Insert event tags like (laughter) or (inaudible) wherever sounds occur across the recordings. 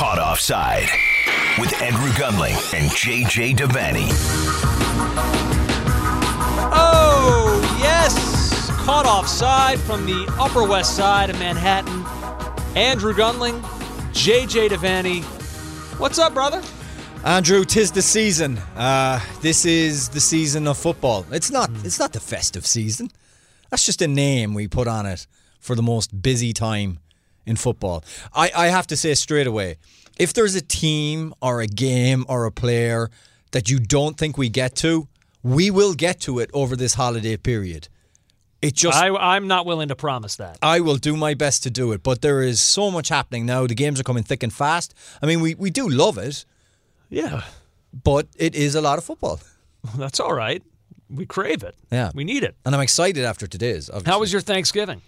Caught Offside with Andrew Gunling and JJ Devaney. Oh, yes. Caught offside from the Upper West Side of Manhattan. Andrew Gunling, JJ Devaney. What's up, brother? Andrew, tis the season. Uh, this is the season of football. It's not. It's not the festive season. That's just a name we put on it for the most busy time in football. I, I have to say straight away, if there's a team or a game or a player that you don't think we get to, we will get to it over this holiday period. It just I, I'm not willing to promise that. I will do my best to do it, but there is so much happening now. The games are coming thick and fast. I mean, we, we do love it, Yeah, but it is a lot of football. (laughs) that's all right. We crave it. Yeah. We need it. And I'm excited after today's. Obviously. How was your Thanksgiving?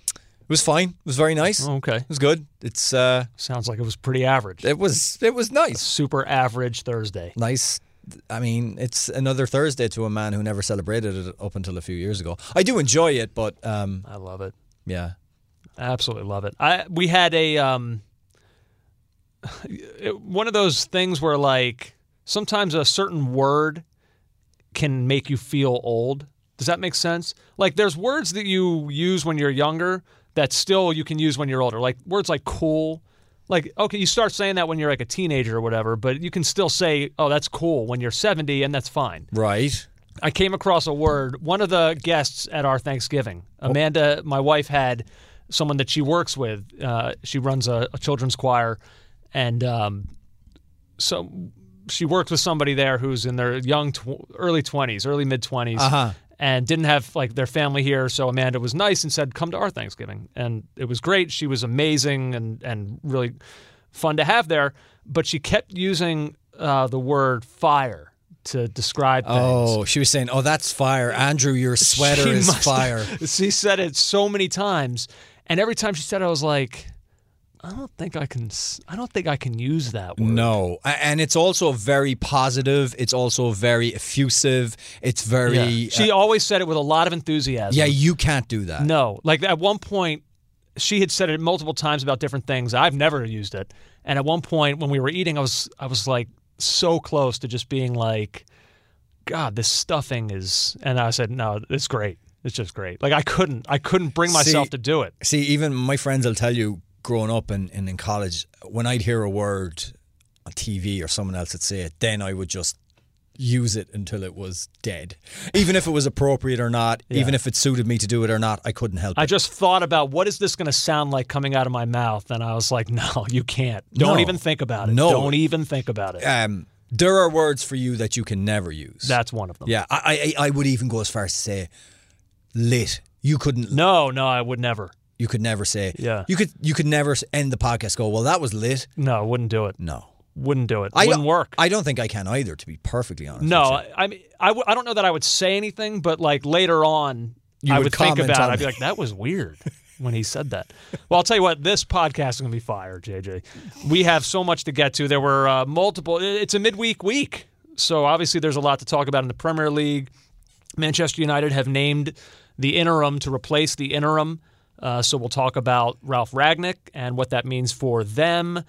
It was fine. It was very nice. Okay. It was good. It's uh Sounds like it was pretty average. it was it was nice. Super average Thursday. Nice. I mean, it's another Thursday to a man who never celebrated it up until a few years ago. I do enjoy it, but um I love it. yeah. Absolutely love it. I we had a um (sighs) one of those things where like sometimes a certain word can make you feel old. Does that make sense? Like there's words that you use when you're younger that still you can use when you're older. Like words like cool. Like okay, you start saying that when you're like a teenager or whatever, but you can still say, "Oh, that's cool" when you're 70 and that's fine. Right. I came across a word. One of the guests at our Thanksgiving, Amanda, my wife, had someone that she works with. Uh, she runs a, a children's choir, and um, so she worked with somebody there who's in their young, tw- early twenties, early mid 20s Uh-huh. And didn't have like their family here. So Amanda was nice and said, "Come to our Thanksgiving," and it was great. She was amazing and and really fun to have there. But she kept using uh, the word fire to describe things. Oh, she was saying, "Oh, that's fire, Andrew. Your (laughs) sweater She is fire." (laughs) She said it so many times, and every time she said, it, I was like, I don't think I can. I don't think I can use that word. No, and it's also very positive. It's also very effusive. It's very. Yeah. She uh, always said it with a lot of enthusiasm. yeah, you can't do that. No, like at one point, she had said it multiple times about different things. I've never used it, and at one point when we were eating, I was I was like so close to just being like, God, this stuffing is. And I said, No, it's great. It's just great. Like I couldn't, I couldn't bring myself See- to do it. See, even my friends will tell you, growing up and, and in college, when I'd hear a word on TV or someone else would say it, then I would just use it until it was dead. Even if it was appropriate or not, even if it suited me to do it or not, I couldn't help I it. just thought about what is this going to sound like coming out of my mouth, and I was like, (laughs) no, you can't. Don't No. even think about it. No. Don't even think about it. Um, there are words for you that you can never use. That's one of them. yeah, I, I I would even go as far as to say lit. You couldn't. No, no, I would never. You could never say. Yeah. You could. You could never end the podcast. Go. Well, that was lit. No, I wouldn't do it. No. Wouldn't do it. I Wouldn't work. I don't think I can either. To be perfectly honest. no. I, I mean, I, w- I don't know that I would say anything, but like later on, You I would would, think about it. I'd be like, that was weird when he said that. Well, I'll tell you what, this podcast is going to be fire, JJ. We have so much to get to. There were uh, multiple, it's a midweek week. So obviously, there's a lot to talk about in the Premier League. Manchester United have named the interim to replace the interim. Uh, so we'll talk about Ralf Rangnick and what that means for them.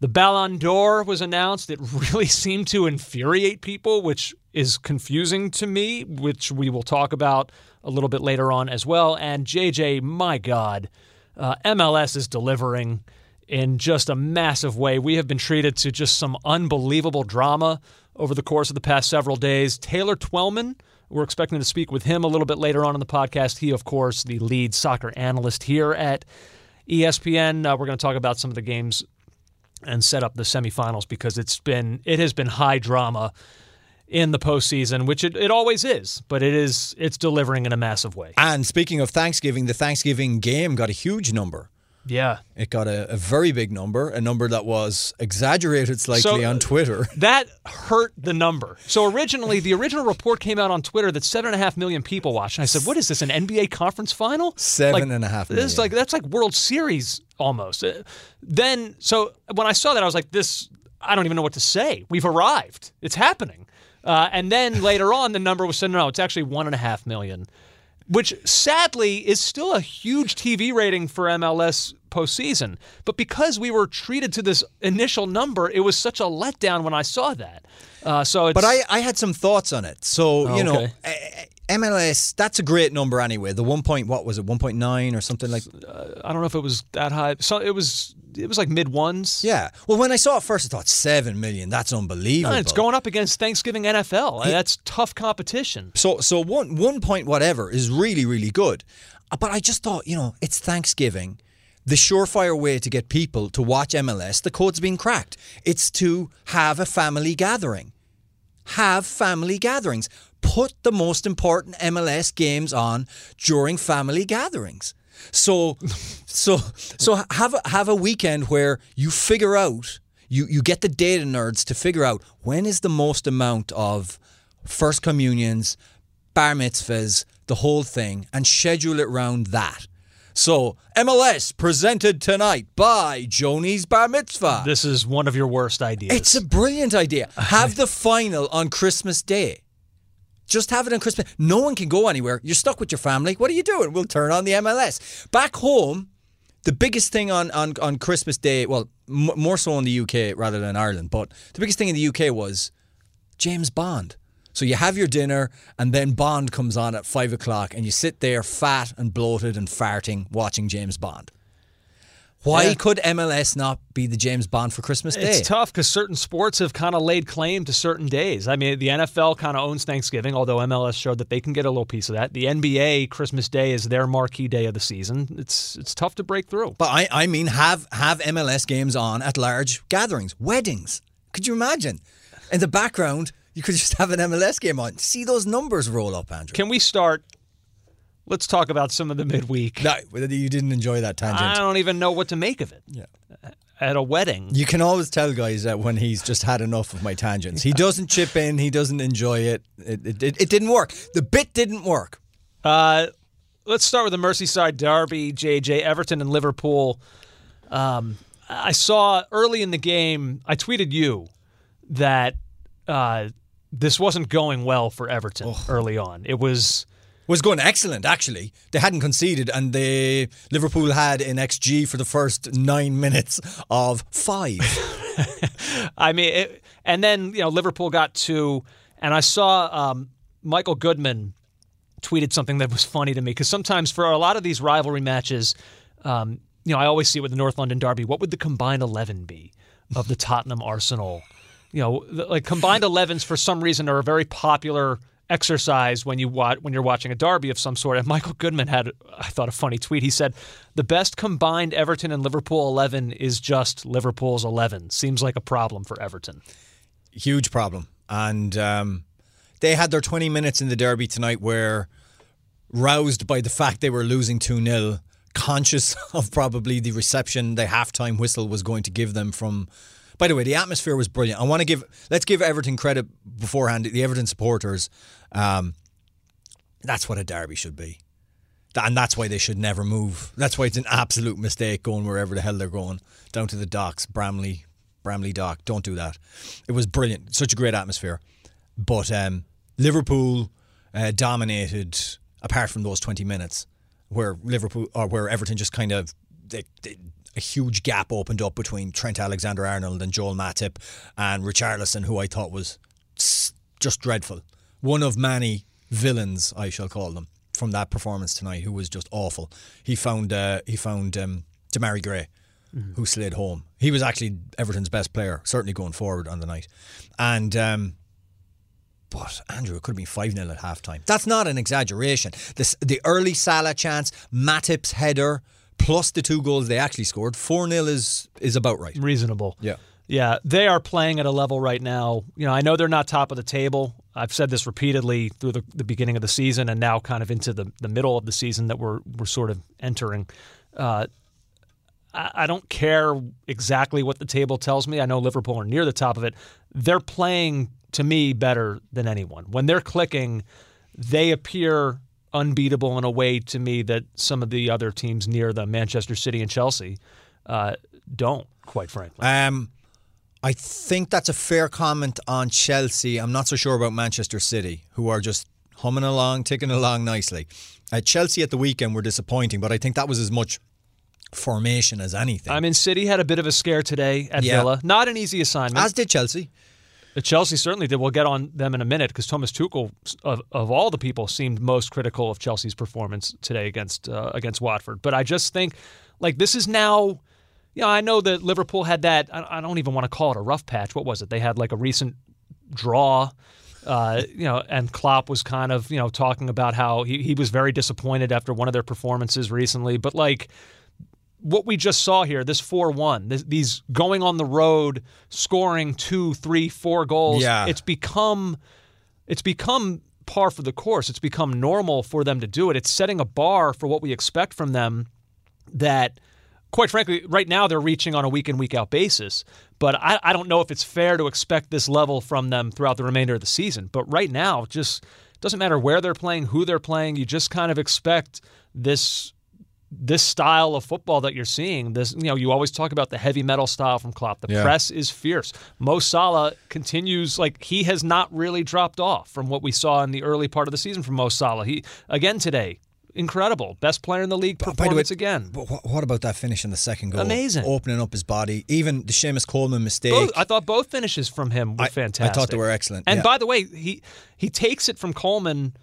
The Ballon d'Or was announced. It (laughs) really seemed to infuriate people, which is confusing to me, which we will talk about a little bit later on as well. And JJ, my God, uh, MLS is delivering in just a massive way. We have been treated to just some unbelievable drama over the course of the past several days. Taylor Twellman, we're expecting to speak with him a little bit later on in the podcast. He, of course, the lead soccer analyst here at ESPN. Uh, we're going to talk about some of the games and set up the semifinals because it's been it has been high drama in the postseason, which it, it always is, but it is it's delivering in a massive way. And speaking of Thanksgiving, the Thanksgiving game got a huge number. Yeah. It got a, a very big number, a number that was exaggerated slightly So- on Twitter. (laughs) That hurt the number. So originally, the original report came out on Twitter that seven and a half million people watched. And I said, "What is this? An NBA conference final? Seven like, and a half This is like that's like World Series almost." Uh, Then, so when I saw that, I was like, "This, I don't even know what to say. We've arrived. It's happening." Uh, and then later on, the number was said, "No, it's actually one and a half million." Which sadly is still a huge TV rating for MLS postseason. But because we were treated to this initial number, it was such a letdown when I saw that. Uh, so, it's, But I, I had some thoughts on it. So, you know, Okay. MLS, that's a great number anyway. The 1 point, what was it, 1.9 or something like I don't know if it was that high. So it was it was like mid ones. Yeah. Well, when I saw it first, I thought 7 million. That's unbelievable. it's going up against Thanksgiving NFL. That's tough competition. So, so one, one point, whatever, is really, really good. Uh, But I just thought, you know, it's Thanksgiving. The surefire way to get people to watch MLS, the code's been cracked. It's to have a family gathering. Have family gatherings. Put the most important MLS games on during family gatherings. So, (laughs) so, so have a, have a weekend where you figure out you you get the data nerds to figure out when is the most amount of first communions, bar mitzvahs, the whole thing, and schedule it round that. So MLS presented tonight by Joni's Bar Mitzvah. This is one of your worst ideas. It's a brilliant idea. Have (laughs) the final on Christmas Day. Just have it on Christmas. No one can go anywhere. You're stuck with your family. What are you doing? We'll turn on the MLS. Back home, the biggest thing on, on, on Christmas Day, well, m- more so in the UK rather than Ireland, but the biggest thing in the UK was James Bond. So you have your dinner, and then Bond comes on at five o'clock, and you sit there fat and bloated and farting watching James Bond. Why Yeah. could MLS not be the James Bond for Christmas Day? It's tough because certain sports have kind of laid claim to certain days. I mean, the NFL kind of owns Thanksgiving, although MLS showed that they can get a little piece of that. The NBA Christmas Day is their marquee day of the season. It's it's tough to break through. But I, I mean, have have MLS games on at large gatherings, weddings. Could you imagine? In the background, you could just have an MLS game on. See those numbers roll up, Andrew. Can we start? Let's talk about some of the midweek. no, you didn't enjoy that tangent. I don't even know what to make of it. Yeah. At a wedding, You can always tell guys that when he's just had enough of my tangents. He doesn't chip in. He doesn't enjoy it. It, it, it, it didn't work. The bit didn't work. Uh, let's start with the Merseyside Derby, JJ, Everton and Liverpool. Um, I saw early in the game, I tweeted you that uh, this wasn't going well for Everton early on. It was. Was going excellent actually. They hadn't conceded, and they Liverpool had an xG for the first nine minutes of five. (laughs) I mean, it, and then you know Liverpool got two, and I saw um, Michael Goodman tweeted something that was funny to me because sometimes for a lot of these rivalry matches, um, you know, I always see it with the North London Derby. What would the combined eleven be of the Tottenham Arsenal? You know, like combined 11s for some reason are a very popular exercise when you watch when you're watching a derby of some sort. And Michael Goodman had, I thought, a funny tweet. He said, "The best combined Everton and Liverpool 11 is just Liverpool's 11. Seems like a problem for Everton." huge problem. And um, they had their 20 minutes in the derby tonight where, roused by the fact they were losing 2 0, conscious (laughs) of probably the reception the halftime whistle was going to give them from. By the way, the atmosphere was brilliant. I want to give, let's give Everton credit beforehand, the Everton supporters. Um, that's what a derby should be. And that's why they should never move. That's why it's an absolute mistake going wherever the hell they're going. Down to the docks, Bramley, Bramley Dock. Don't do that. It was brilliant. Such a great atmosphere. But um, Liverpool uh, dominated apart from those 20 minutes where Liverpool or where Everton just kind of they, they, a huge gap opened up between Trent Alexander-Arnold and Joel Matip and Richarlison who I thought was just dreadful. One of many villains, I shall call them, from that performance tonight, who was just awful. He found uh, he found um, Demarai Gray, who slid home. He was actually Everton's best player, certainly going forward on the night. And um, but Andrew, it could have been 5 0 at half time. That's not an exaggeration. This, the early Salah chance, Matip's header, plus the two goals they actually scored, 4 0 is, is about right. reasonable. Yeah. Yeah, they are playing at a level right now. You know, I know they're not top of the table. I've said this repeatedly through the, the beginning of the season and now kind of into the, the middle of the season that we're we're sort of entering. Uh, I, I don't care exactly what the table tells me. I know Liverpool are near the top of it. They're playing to me better than anyone. When they're clicking, they appear unbeatable in a way to me that some of the other teams near them, Manchester City and Chelsea, uh, don't. Quite frankly. Um, I think that's a fair comment on Chelsea. I'm not so sure about Manchester City, who are just humming along, ticking along nicely. Uh, Chelsea at the weekend were disappointing, but I think that was as much formation as anything. I mean, City had a bit of a scare today at Yeah. Villa. Not an easy assignment. as did Chelsea. Uh, Chelsea certainly did. We'll get on them in a minute because Thomas Tuchel, of, of all the people, seemed most critical of Chelsea's performance today against uh, against Watford. But I just think, like, this is now. You know, I know that Liverpool had that. I I don't even want to call it a rough patch. What was it? They had like a recent draw. Uh, you know, and Klopp was kind of you know talking about how he, he was very disappointed after one of their performances recently. But like, what we just saw here, this 4 1, these going on the road, scoring two, three, four goals, Yeah. it's become it's become par for the course. It's become normal for them to do it. It's setting a bar for what we expect from them that quite frankly, right now they're reaching on a week in, week out basis. But I, I don't know if it's fair to expect this level from them throughout the remainder of the season. But right now, just doesn't matter where they're playing, who they're playing, you just kind of expect this this style of football that you're seeing, this you know, you always talk about the heavy metal style from Klopp. The Yeah. press is fierce. Mo Salah continues like he has not really dropped off from what we saw in the early part of the season from Mo Salah. He again today, incredible, best player in the league By the way, performance again. But what, about that finish in the second goal? Amazing. Opening up his body. Even the Seamus Coleman mistake. Both, I thought both finishes from him were I- I fantastic. thought they were excellent, And yeah. by the way, he he takes it from Coleman,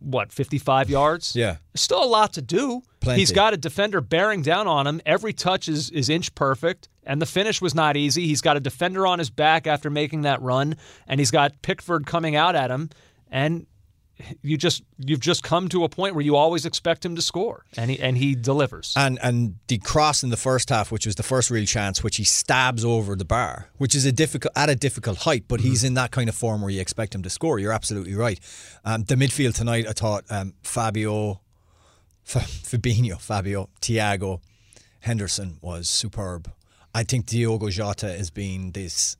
what fifty five yards? Yeah. still a lot to do. Plenty. He's got a defender bearing down on him. Every touch is is inch perfect, and the finish was not easy. He's got a defender on his back after making that run, and he's got Pickford coming out at him, and. You just you've just come to a point where you always expect him to score, and he and he delivers. And and the cross in the first half, which was the first real chance, which he stabs over the bar, which is a difficult at a difficult height, but he's in that kind of form where you expect him to score. You're absolutely right. Um, the midfield tonight, I thought um, Fabio, F- Fabinho, Fabio, Thiago, Henderson was superb. I think Diogo Jota has been this.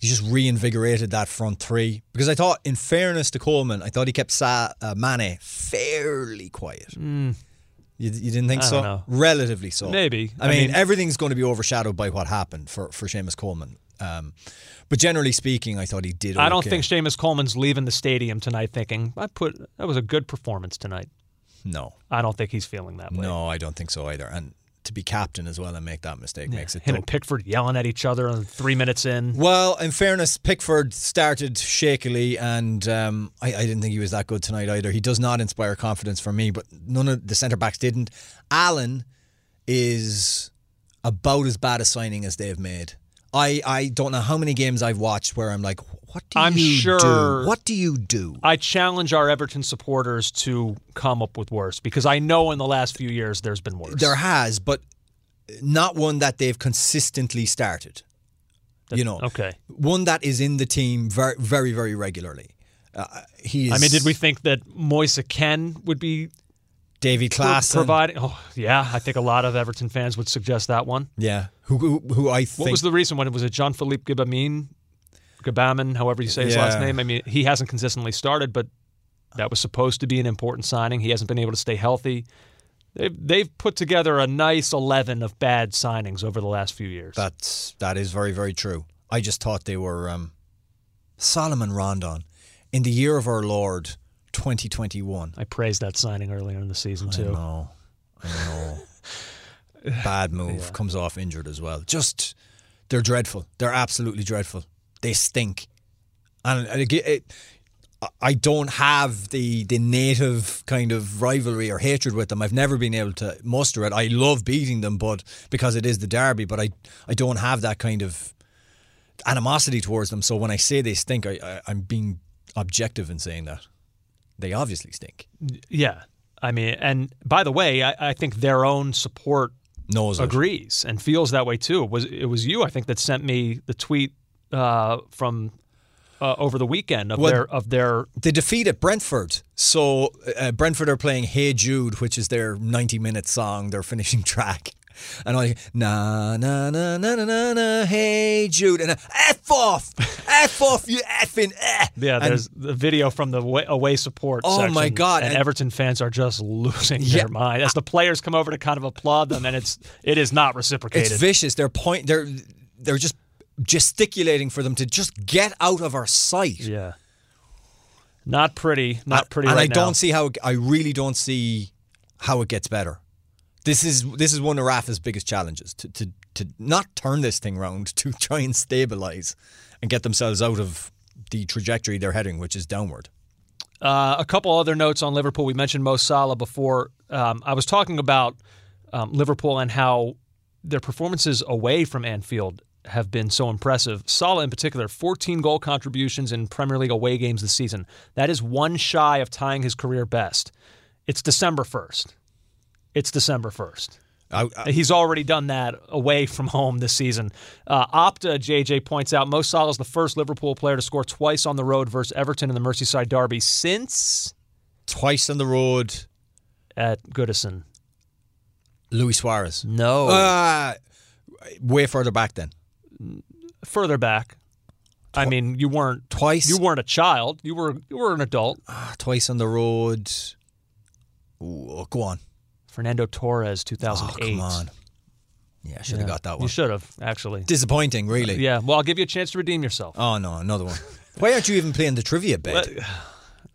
He just reinvigorated that front three because I thought, in fairness to Coleman, I thought he kept Sa- uh, Mane fairly quiet. You, you didn't think so? know. Relatively so. Maybe. I, I mean, mean- everything's going to be overshadowed by what happened for for Seamus Coleman. Um, but generally speaking, I thought he did. I don't think Seamus Coleman's leaving the stadium tonight thinking I put that was a good performance tonight. No, I don't think he's feeling that way. no, I don't think so either. And to be captain as well and make that mistake makes it Him tough. and Pickford yelling at each other three minutes in. Well, in fairness, Pickford started shakily, and um, I, I didn't think he was that good tonight either. He does not inspire confidence for me, but none of the centre backs didn't. Allan is about as bad a signing as they've made. I, I don't know how many games I've watched where I'm like, what do I'm you sure- do? What do you do? I challenge our Everton supporters to come up with worse because I know in the last few years there's been worse. There has, but not one that they've consistently started. you know, okay. one that is in the team very, very, very regularly. Uh, he is. I mean, did we think that Moise Kean would be Davy Klaassen? providing? Oh, yeah. I think a lot of Everton fans would suggest that one. yeah, who, who, who I think What was the reason when it was it John Philippe Gibamin, Gabamin, however you say his Yeah. last name? I mean, he hasn't consistently started, but that was supposed to be an important signing. He hasn't been able to stay healthy. They've they've put together a nice eleven of bad signings over the last few years. That's that is very very true. I just thought they were um, Salomon Rondon in the year of our Lord 2021. I praised that signing earlier in the season I too. know, I know. (laughs) Bad move comes off injured as well. Just they're dreadful. They're absolutely dreadful. They stink. And and it, it, I don't have the the native kind of rivalry or hatred with them. I've never been able to muster it. I love beating them, but because it is the derby, but I I don't have that kind of animosity towards them. So when I say they stink, I, I I'm being objective in saying that. They obviously stink. Yeah, I mean, and by the way, I, I think their own support Knows it. agrees and feels that way too. It was it was you I think that sent me the tweet uh, from uh, over the weekend of Well- their of their They defeated Brentford. So uh, Brentford are playing Hey Jude, which is their 90 minute song, their finishing (laughs) track. And I na na na na na na na Hey Jude and uh, F off, F off, you effing eh. yeah. And- There's the video from the away, away support. Oh, my God, And, and- Everton fans are just losing Yeah. their mind as the players come over to kind of applaud them, and it's it is not reciprocated. it's vicious. They're point. They're they're just gesticulating for them to just get out of our sight. yeah. Not pretty. Not pretty and right I now. don't see how. I really don't see how it gets better. This is this is one of Rafa's biggest challenges to to to not turn this thing round, (laughs) to try and stabilize and get themselves out of the trajectory they're heading, which is downward. Uh, a couple other notes on Liverpool. We mentioned Mo Salah before. Um, I was talking about um, Liverpool and how their performances away from Anfield have been so impressive. Salah, in particular, 14 goal contributions in Premier League away games this season. That is one shy of tying his career best. It's December 1st. It's December 1st. I, I, He's already done that away from home this season. Uh, Opta, JJ points out, Mo Salah is the first Liverpool player to score twice on the road versus Everton in the Merseyside Derby since twice on the road, at Goodison. Luis Suarez. No. Uh, way further back then. Further back. I mean, you weren't Twice. you weren't a child. You were you were an adult. Ah, twice on the road. Ooh, go on. Fernando Torres, Oh, 2008. come on. Yeah, I should have Yeah. got that one. You should have actually. Disappointing, really. Yeah. Well, I'll give you a chance to redeem yourself. Oh no, another one. (laughs) Why aren't you even playing the trivia bit? (sighs)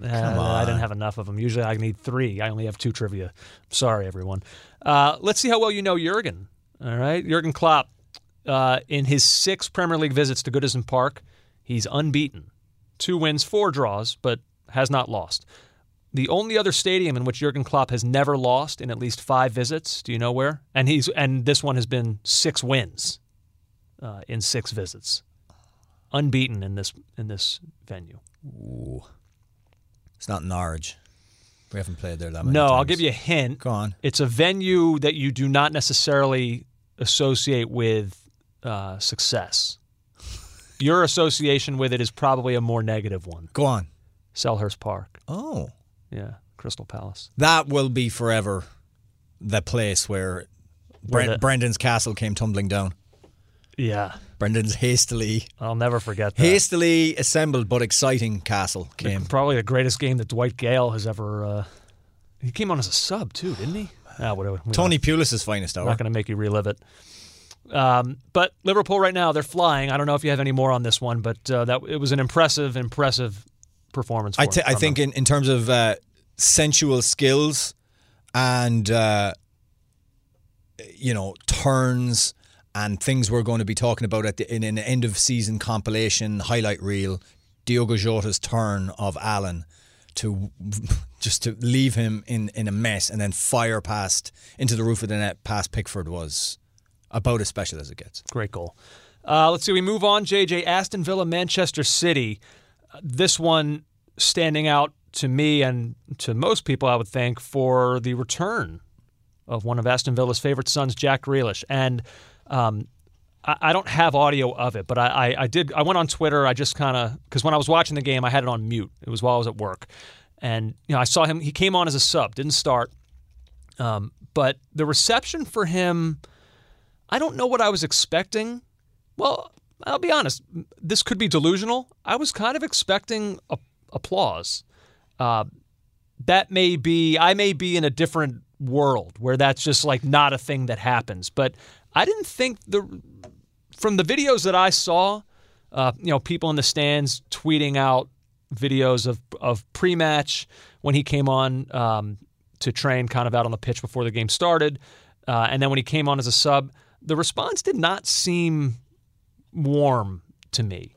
Uh, I didn't have enough of them. Usually I need three. I only have two trivia. Sorry, everyone. Uh, let's see how well you know Jurgen. All right. Jurgen Klopp, uh, in his six Premier League visits to Goodison Park, he's unbeaten. Two wins, four draws, but has not lost. The only other stadium in which Jurgen Klopp has never lost in at least five visits, do you know where? And he's and this one has been six wins uh, in six visits. Unbeaten in this in this venue. Ooh. It's not Norwich. We haven't played there that many No, times. I'll give you a hint. Go on. It's a venue that you do not necessarily associate with uh, success. Your association with it is probably a more negative one. Go on. Selhurst Park. Oh. Yeah, Crystal Palace. That will be forever the place where, Where Bren- the- Brendan's castle came tumbling down. Yeah, Brendan's hastily I'll never forget that. hastily assembled but exciting castle came. Probably the greatest game that Dwight Gayle has ever. Uh, he came on as a sub too, didn't he? Ah, whatever. We Tony Pulis' finest hour. not going to make you relive it. Um, but Liverpool right now they're flying. I don't know if you have any more on this one, but uh, that it was an impressive, impressive performance. For I, t- I think in, in terms of uh, sensual skills and uh, you know turns and things we're going to be talking about at the, in an end of season compilation highlight reel, Diogo Jota's turn of Allan to (laughs) just to leave him in, in a mess and then fire past into the roof of the net past Pickford was about as special as it gets. great goal. Uh, let's see. We move on. JJ Aston Villa, Manchester City. This one standing out to me and to most people, I would think, for the return of one of Aston Villa's favorite sons, Jack Grealish. And um, I, I don't have audio of it, but I, I, I did. I went on Twitter. I just kind of because when I was watching the game, I had it on mute. It was while I was at work, and you know I saw him. He came on as a sub, didn't start, um, but the reception for him, I don't know what I was expecting. Well, I'll be honest. This could be delusional. I was kind of expecting a, applause. Uh, that may be. I may be in a different world where that's just like not a thing that happens. But I didn't think the from the videos that I saw, uh, you know, people in the stands tweeting out videos of of pre-match when he came on um, to train, kind of out on the pitch before the game started, uh, and then when he came on as a sub, the response did not seem warm to me.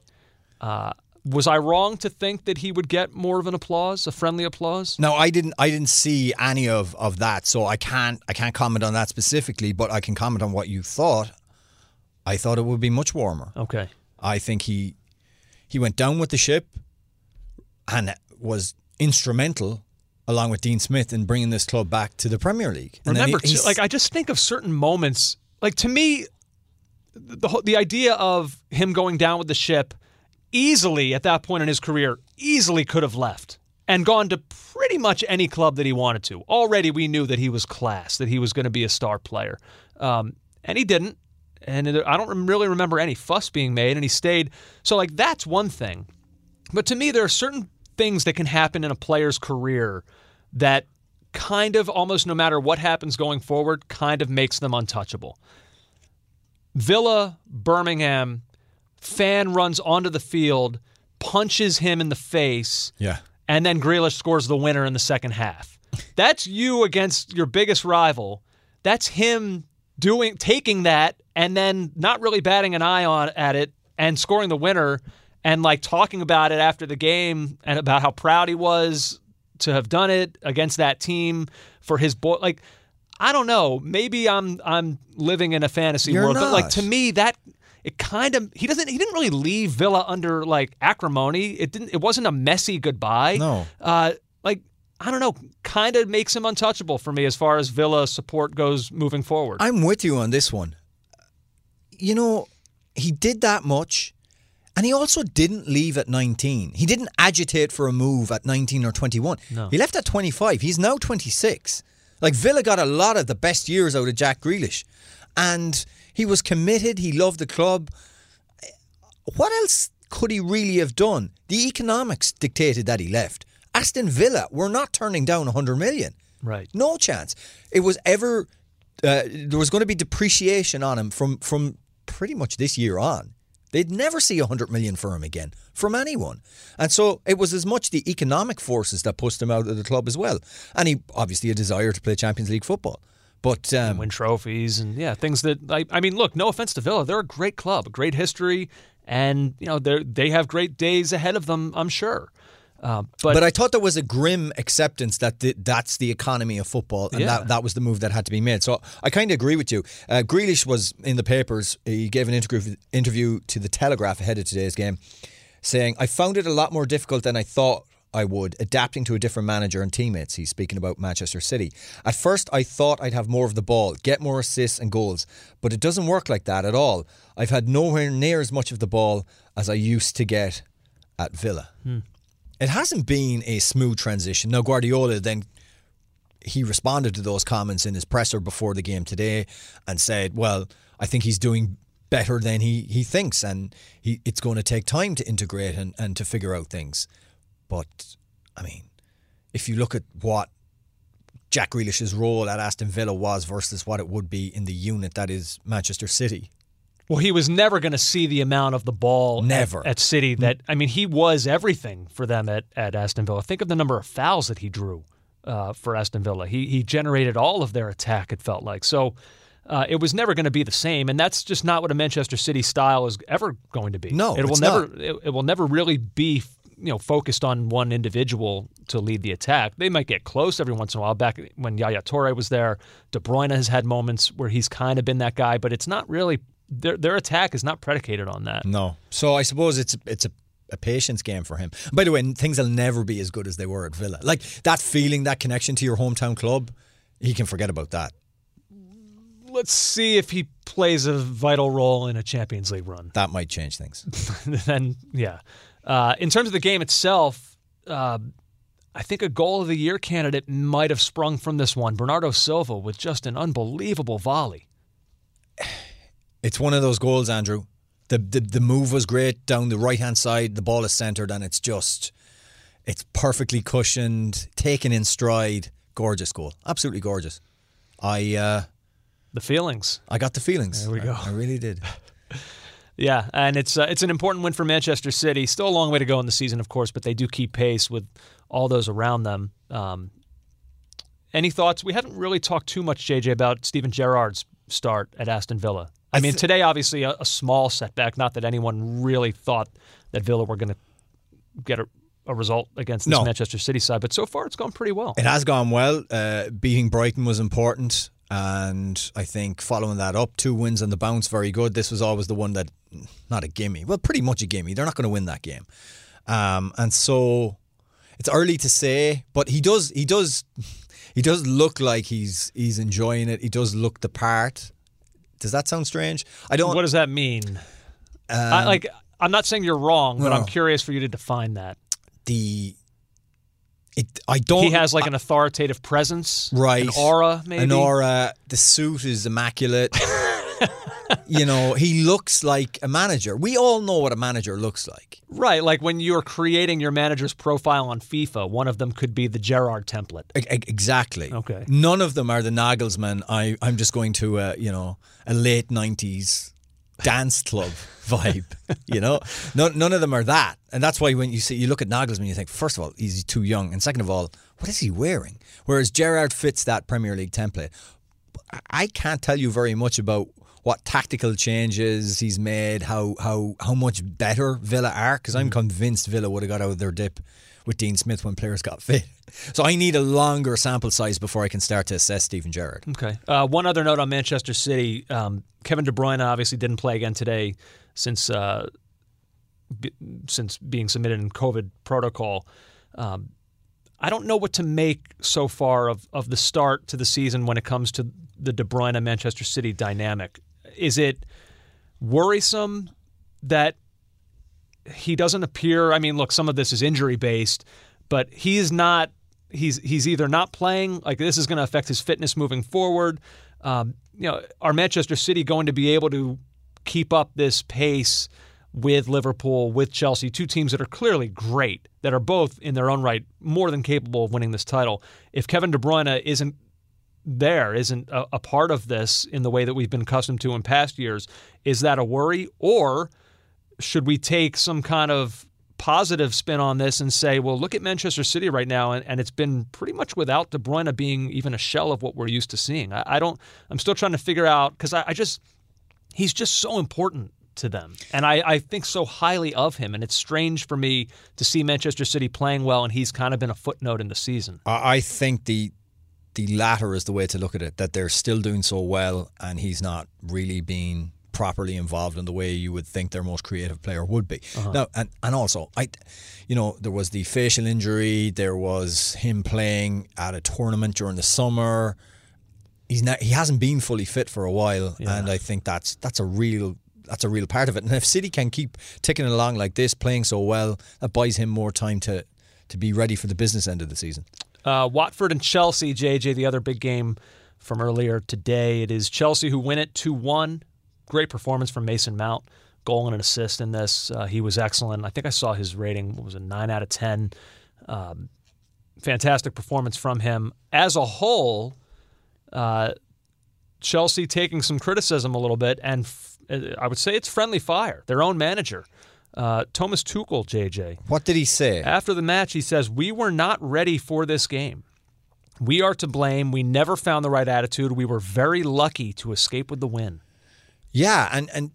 Uh, was I wrong to think that he would get more of an applause, a friendly applause? No, I didn't. I didn't see any of, of that, so I can't. I can't comment on that specifically. But I can comment on what you thought. I thought it would be much warmer. Okay. I think he he went down with the ship and was instrumental, along with Dean Smith, in bringing this club back to the Premier League. And Remember, he- like I just think of certain moments. Like to me, the the idea of him going down with the ship easily at that point in his career easily could have left and gone to pretty much any club that he wanted to. Already, we knew that he was class, that he was going to be a star player, um, and he didn't. And I don't really remember any fuss being made, and he stayed. So, like, that's one thing. But to me, there are certain things that can happen in a player's career that kind of almost no matter what happens going forward, kind of makes them untouchable. Villa, Birmingham, fan runs onto the field, punches him in the face, yeah, and then Grealish scores the winner in the second half. That's you against your biggest rival. That's him doing taking that and then not really batting an eye on at it and scoring the winner and like talking about it after the game and about how proud he was to have done it against that team for his boy like I don't know maybe I'm I'm living in a fantasy You're world but like to me that it kind of he doesn't he didn't really leave Villa under like acrimony it didn't it wasn't a messy goodbye No. uh like I don't know kind of makes him untouchable for me as far as Villa support goes moving forward I'm with you on this one. You know, he did that much, and he also didn't leave at 19. He didn't agitate for a move at 19 or 21. No. He left at 25. He's now 26. Like Villa got a lot of the best years out of Jack Grealish, and he was committed. He loved the club. What else could he really have done? The economics dictated that he left. Aston Villa were not turning down 100 million. right No chance. It was ever uh, there was going to be depreciation on him from from pretty much this year on. They'd never see 100 million for him again from anyone. And so it was as much the economic forces that pushed him out of the club as well. And he obviously a desire to play Champions League football. But um, win trophies and yeah, things that I, I mean, look, no offense to Villa, they're a great club, a great history, and you know they they have great days ahead of them, I'm sure. Uh, but, But I thought there was a grim acceptance that the, that's the economy of football, and Yeah. that, that was the move that had to be made. So I kind of agree with you. Uh, Grealish was in the papers. He gave an interview, interview to the Telegraph ahead of today's game, saying, "I found it a lot more difficult than I thought." I would, adapting to a different manager and teammates. He's speaking about Manchester City. At first, I thought I'd have more of the ball, get more assists and goals, but it doesn't work like that at all. I've had nowhere near as much of the ball as I used to get at Villa. It hasn't been a smooth transition. Now, Guardiola then he responded to those comments in his presser before the game today and said, "Well, I think he's doing better than he he thinks, and he it's going to take time to integrate and, and to figure out things." But I mean, if you look at what Jack Grealish's role at Aston Villa was versus what it would be in the unit that is Manchester City, well, he was never going to see the amount of the ball at- Never. at, City that I mean, he was everything for them at, at Aston Villa. Think of the number of fouls that he drew uh, for Aston Villa. He he generated all of their attack. It felt like so. Uh, it was never going to be the same, and that's just not what a Manchester City style is ever going to be. No, it will it's never. not. It, it will never really be, you know, focused on one individual to lead the attack. They might get close every once in a while. Back when Yaya Toure was there, De Bruyne has had moments where he's kind of been that guy, but it's not really. Their their attack is not predicated on that. No. So I suppose it's it's a, a patience game for him. By the way, things will never be as good as they were at Villa. Like that feeling, that connection to your hometown club, he can forget about that. Let's see if he plays a vital role in a Champions League run. That might change things. (laughs) then yeah. Uh, in terms of the game itself, uh, I think a goal of the year candidate might have sprung from this one. Bernardo Silva with just an unbelievable volley. (sighs) (sighs) (sighs) It's one of those goals, Andrew. The the, the move was great down the right hand side. The ball is centered, and it's just it's perfectly cushioned, taken in stride. Gorgeous goal, absolutely gorgeous. I uh, The feelings. I got the feelings. There we I- go. I, really did. (laughs) Yeah, and it's uh, it's an important win for Manchester City. Still a long way to go in the season, of course, but they do keep pace with all those around them. Um, any thoughts? We haven't really talked too much, JJ, about Steven Gerrard's start at Aston Villa. I, mean, today obviously a, a small setback. Not that anyone really thought that Villa were going to get a, a result against this No. Manchester City side, but so far it's gone pretty well. It has gone well. Uh, beating Brighton was important, and I think following that up, two wins on the bounce, very good. This was always the one that, not a gimme, well, pretty much a gimme. They're not going to win that game, um, and so it's early to say. But he does, he does, he does look like he's he's enjoying it. He does look the part. Does that sound strange? I don't. What does that mean? I, um, like, I'm not saying you're wrong, but No. I'm curious for you to define that. the. It, I don't. He has like an authoritative presence, right An aura, maybe. an aura the suit is immaculate (laughs) you know he looks like a manager we all know what a manager looks like Right, like when you're creating your manager's profile on FIFA, one of them could be the Gerrard template. E- exactly Okay. none of them are the Nagelsmann I, I'm just going to uh, you know a late 90s dance club (laughs) vibe. You know, none, none of them are that, and that's why when you see you look at Nagelsmann, you think first of all he's too young, and second of all, what is he wearing? Whereas Gerrard fits that Premier League template. I can't tell you very much about what tactical changes he's made, how how how much better Villa are, because I'm convinced Villa would have got out of their dip with Dean Smith when players got fit. (laughs) So I need a longer sample size before I can start to assess Steven Gerrard. Okay. Uh, one other note on Manchester City: um, Kevin De Bruyne obviously didn't play again today since uh, b- since being submitted in COVID protocol. Um, I don't know what to make so far of, of the start to the season when it comes to the De Bruyne Manchester City dynamic. Is it worrisome that he doesn't appear? I mean, look, some of this is injury based, but he's not. He's he's either not playing. Like this is going to affect his fitness moving forward. Um, you know, are Manchester City going to be able to keep up this pace? with Liverpool, with Chelsea, two teams that are clearly great, that are both in their own right more than capable of winning this title. If Kevin De Bruyne isn't there, isn't a, a part of this in the way that we've been accustomed to in past years, is that a worry? Or should we take some kind of positive spin on this and say, well, look at Manchester City right now, and, and it's been pretty much without De Bruyne being even a shell of what we're used to seeing. I, I don't, I'm still trying to figure out, because I, I just, he's just so important to them. And I, I think so highly of him. And it's strange for me to see Manchester City playing well, and he's kind of been a footnote in the season. I I think the the latter is the way to look at it. That they're still doing so well, and he's not really being properly involved in the way you would think their most creative player would be. Uh-huh. Now, and and also, I, you know, there was the facial injury. There was him playing at a tournament during the summer. He's not. He hasn't been fully fit for a while, and I think that's that's a real. That's a real part of it, and if City can keep ticking along like this, playing so well, that buys him more time to, to be ready for the business end of the season. Uh, Watford and Chelsea, JJ, the other big game from earlier today. It is Chelsea who win it 2 1. Great performance from Mason Mount. Goal and an assist in this. Uh, he was excellent. I think I saw his rating what was a 9 out of 10. Um, fantastic performance from him. As a whole, uh, Chelsea taking some criticism a little bit, and f- uh, I would say it's friendly fire. Their own manager, uh, Thomas Tuchel, JJ. What did he say? After the match, he says, We were not ready for this game. We are to blame. We never found the right attitude. We were very lucky to escape with the win. Yeah, and and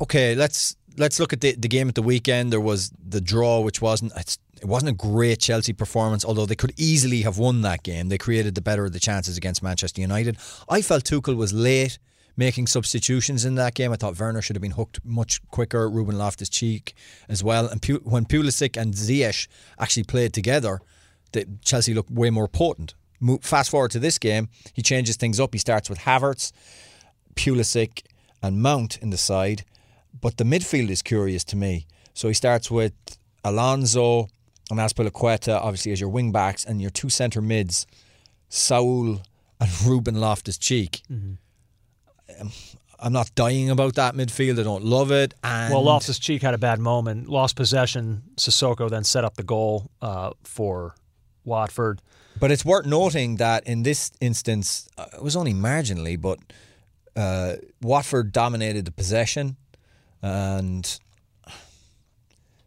okay, let's let's look at the the game at the weekend. There was the draw, which wasn't it's, it wasn't a great Chelsea performance, although they could easily have won that game. They created the better of the chances against Manchester United. I felt Tuchel was late making substitutions in that game. I thought Werner should have been hooked much quicker. Ruben Loftus Cheek as well, and Pu- when Pulisic and Ziyech actually played together, the, Chelsea looked way more potent. Mo- Fast forward to this game, he changes things up. He starts with Havertz. Pulisic and Mount in the side, but the midfield is curious to me. So he starts with Alonso and Azpilicueta, obviously as your wing backs, and your two centre mids, Saul and (laughs) Ruben Loftus Cheek. Mm-hmm. I'm not dying about that midfield. I don't love it. And Well, Loftus Cheek had a bad moment, lost possession. Sissoko then set up the goal uh, for Watford. But it's worth noting that in this instance, uh, it was only marginally, but uh, Watford dominated the possession and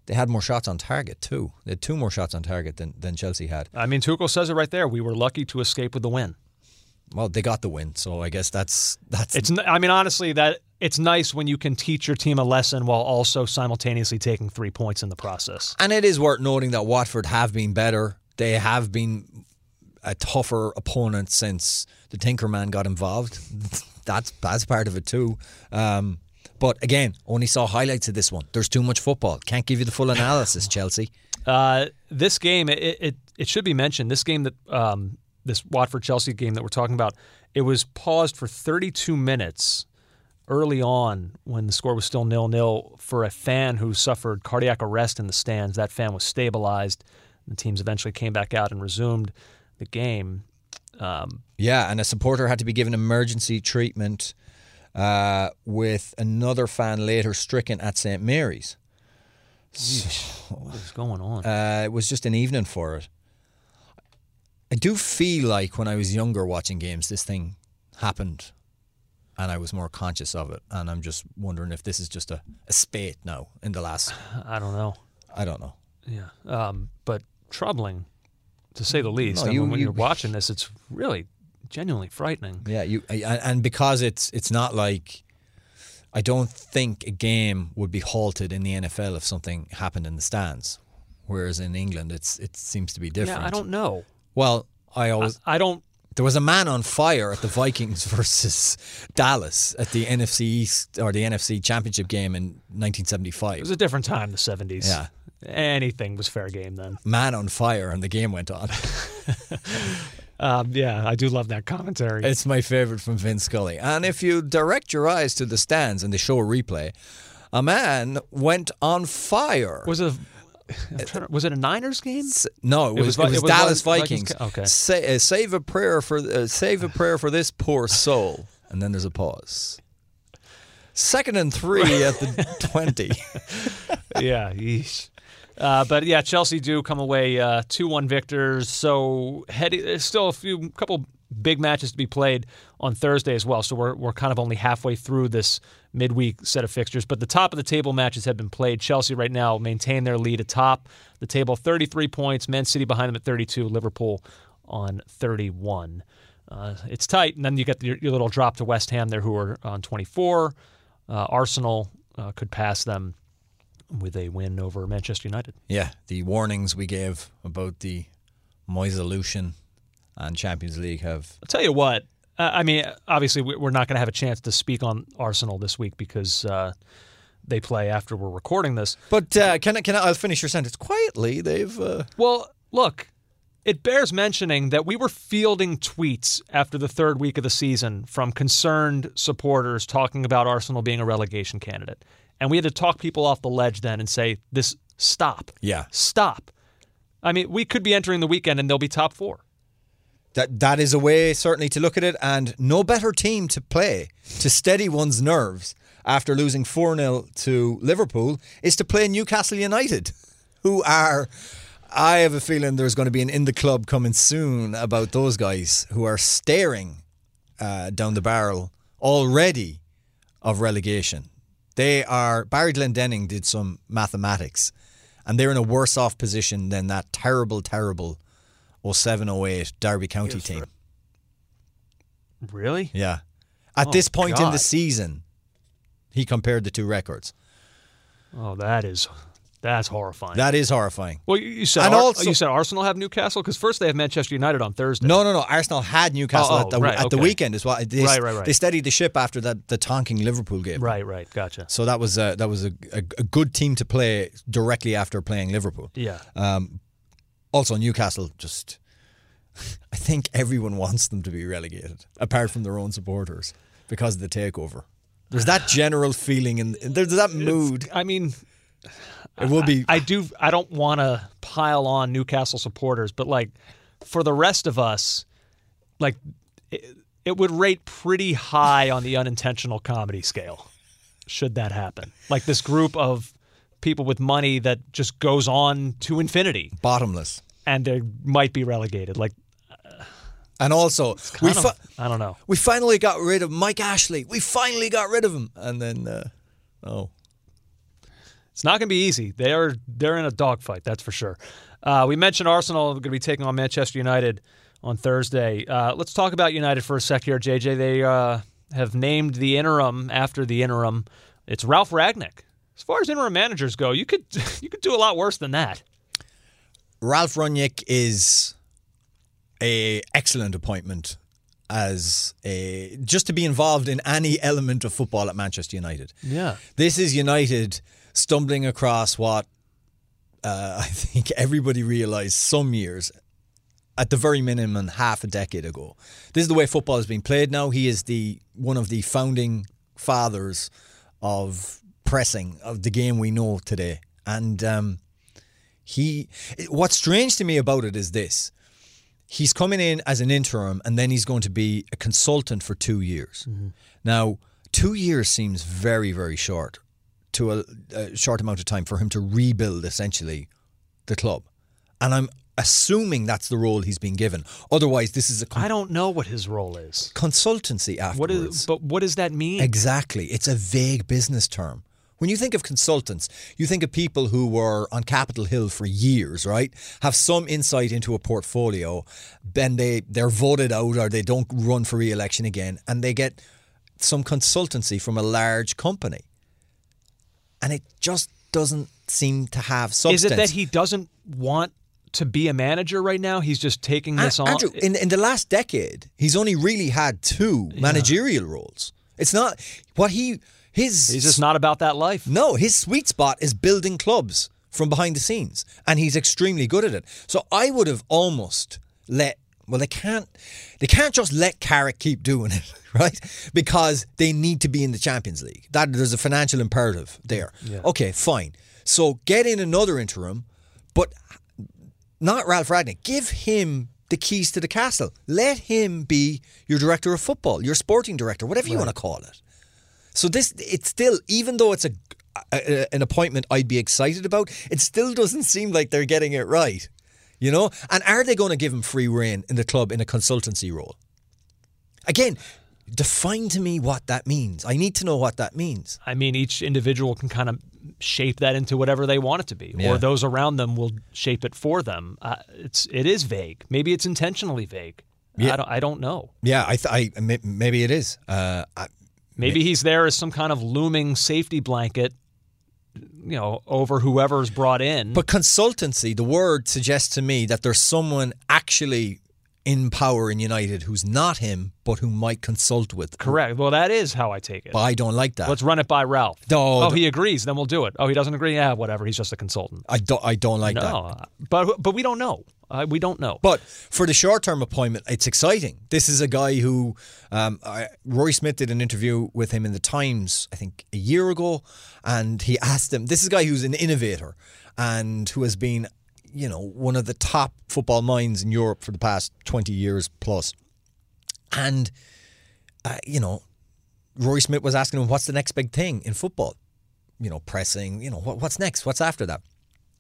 they had more shots on target too. They had two more shots on target than, than Chelsea had. I mean, Tuchel says it right there. We were lucky to escape with the win. Well, they got the win, so I guess that's that's It's. I mean, honestly, that it's nice when you can teach your team a lesson while also simultaneously taking three points in the process. And it is worth noting that Watford have been better. They have been a tougher opponent since the Tinkerman got involved. (laughs) That's that's part of it too. Um, but again, only saw highlights of this one. There's too much football. Can't give you the full analysis, (laughs) Chelsea. Uh, this game, it, it it should be mentioned. This game that um, this Watford Chelsea game that we're talking about, it was paused for 32 minutes early on when the score was still nil nil for a fan who suffered cardiac arrest in the stands. That fan was stabilized. The teams eventually came back out and resumed the game. Um, Yeah, and a supporter had to be given emergency treatment uh, with another fan later stricken at St Mary's. what is going on? Uh, it was just an evening for it. I do feel like when I was younger watching games, this thing happened and I was more conscious of it. And I'm just wondering if this is just a, a spate now in the last. (sighs) I don't know. I don't know. Yeah, um, but troubling, to say the least. No, I mean, when you- you're watching this, it's really genuinely frightening. Yeah, you and and because it's it's not like I don't think a game would be halted in the NFL if something happened in the stands, whereas in England it's it seems to be different. Yeah, I don't know. Well, I always I don't. there was a man on fire at the Vikings (laughs) versus Dallas at the NFC East or the NFC Championship game in 1975. It was a different time, the '70s. Yeah. anything was fair game then. Man on fire, and the game went on. (laughs) Um, yeah, I do love that commentary. It's my favorite from Vin Scully. And if you direct your eyes to the stands and they show replay, a man went on fire. was? A, to- was it a Niners game? No, it was, was it was, it was Dallas Vi- Vikings. Vikings okay. Say, uh, save a prayer for uh, save a prayer for this poor (laughs) soul, and then there's a pause. Second and three at the (laughs) twenty. (laughs) yeah, yeesh. Uh, but yeah, Chelsea do come away uh, two-one victors. So heading, there's still a few, couple big matches to be played on Thursday as well. So we're we're kind of only halfway through this midweek set of fixtures. But the top of the table matches have been played. Chelsea right now maintain their lead atop the table, 33 points. Man City behind them at 32. Liverpool on 31. Uh, it's tight, and then you get your, your little drop to West Ham there, who are on 24. Uh, Arsenal uh, could pass them with a win over Manchester United. Yeah, the warnings we gave about the Moisolution and Champions League have. I'll tell you what. Uh, I mean, obviously, we- we're not going to have a chance to speak on Arsenal this week because uh, they play after we're recording this. But uh, can I? Can I? I'll finish your sentence quietly. They've. Uh, Well, look, it bears mentioning that we were fielding tweets after the third week of the season from concerned supporters talking about Arsenal being a relegation candidate. And we had to talk people off the ledge then and say, this, stop. Yeah. Stop. I mean, we could be entering the weekend and they'll be top four. That that is a way certainly to look at it, and no better team to play to steady one's nerves after losing four 0 to Liverpool is to play Newcastle United, who are. I have a feeling there's going to be an in the club coming soon about those guys who are staring uh, down the barrel already of relegation. They are Barry Glendenning did some mathematics, and they're in a worse off position than that terrible, terrible 07 08 Derby County team. Really? Yeah. At Oh, this point in the season, he compared the two records. Oh, that is that's horrifying. That is horrifying. well, you, said Ar- also- you said Arsenal have Newcastle because first they have Manchester United on Thursday. No, no, no. Arsenal had Newcastle Oh, at, the, oh, right, at the weekend as well. They, Right, right, right. They steadied the ship after that the tonking Liverpool game. Right, right, gotcha. So that was a, that was a, a, a good team to play directly after playing Liverpool. Yeah. Um, also, Newcastle just. (laughs) I think everyone wants them to be relegated, apart from their own supporters, because of the takeover. There's that general feeling, and there's that mood. I mean, It will be. I do. I don't want to pile on Newcastle supporters, but like for the rest of us, like it, it would rate pretty high on the unintentional comedy scale. Should that happen, like this group of people with money that just goes on to infinity, bottomless. and they might be relegated. Like And also, we of, fi- I don't know. we finally got rid of Mike Ashley. We finally got rid of him. And then, uh, oh, It's not going to be easy. They are they're in a dogfight, that's for sure. Uh, we mentioned Arsenal going to be taking on Manchester United on Thursday. Uh, let's talk about United for a sec here, JJ. They uh, have named the interim after the interim. It's Ralf Rangnick. As far as interim managers go, you could (laughs) you could do a lot worse than that. Ralf Rangnick is a excellent appointment as a just to be involved in any element of football at Manchester United. Yeah. This is United stumbling across what uh, (laughs) I think everybody realised some years, at the very minimum, half a decade ago. This is the way football is being played now. He is the one of the founding fathers of pressing of the game we know today, and um, he. What's strange to me about it is this: he's coming in as an interim, and then he's going to be a consultant for two years. Now, two years seems very, very short to a, a short amount of time for him to rebuild essentially the club. And I'm assuming that's the role he's been given. Otherwise, this is a con- I don't know what his role is. consultancy afterwards. is? But what does that mean? Exactly. It's a vague business term. When you think of consultants, you think of people who were on Capitol Hill for years, right? Have some insight into a portfolio, then they, they're voted out or they don't run for re election again, and they get some consultancy from a large company. And it just doesn't seem to have substance. Is it that he doesn't want to be a manager right now? He's just taking this An- on. Andrew, in, in the last decade, he's only really had two managerial roles. It's not what he his He's just not about that life. no his sweet spot is building clubs from behind the scenes, and he's extremely good at it. So I would have almost let well they can't they can't just let Carrick keep doing it (laughs) right because they need to be in the Champions League. That there's a financial imperative there. Okay, fine. So get in another interim, but not Ralf Rangnick. Give him the keys to the castle. Let him be your director of football, your sporting director, whatever you want to call it. So this, it's still, even though it's a, a an appointment I'd be excited about, it still doesn't seem like they're getting it right. You know, and are they going to give him free reign in the club in a consultancy role? Again, define to me what that means. I need to know what that means. I mean, each individual can kind of shape that into whatever they want it to be, Yeah. or those around them will shape it for them. Uh, it's it is vague. Maybe it's intentionally vague. Yeah. I don't. I don't know. Yeah, I, th- I maybe it is. Uh, I, Maybe he's there as some kind of looming safety blanket, you know, over whoever's brought in. But consultancy, the word suggests to me that there's someone actually in power in United who's not him, but who might consult with. correct. Well, that is how I take it. But I don't like that. Let's run it by Ralf. No, oh, he agrees. Then we'll do it. Oh, he doesn't agree. Yeah, whatever. He's just a consultant. I don't. I don't like that. No, but but we don't know. Uh, we don't know. But for the short term appointment, it's exciting. This is a guy who um, I, Rory Smith did an interview with him in the Times, I think a year ago, and he asked him. This is a guy who's an innovator and who has been, you know, one of the top football minds in Europe for the past twenty years plus. And uh, you know, Roy Smith was asking him, "What's the next big thing in football?" You know, pressing. You know, what, what's next? What's after that?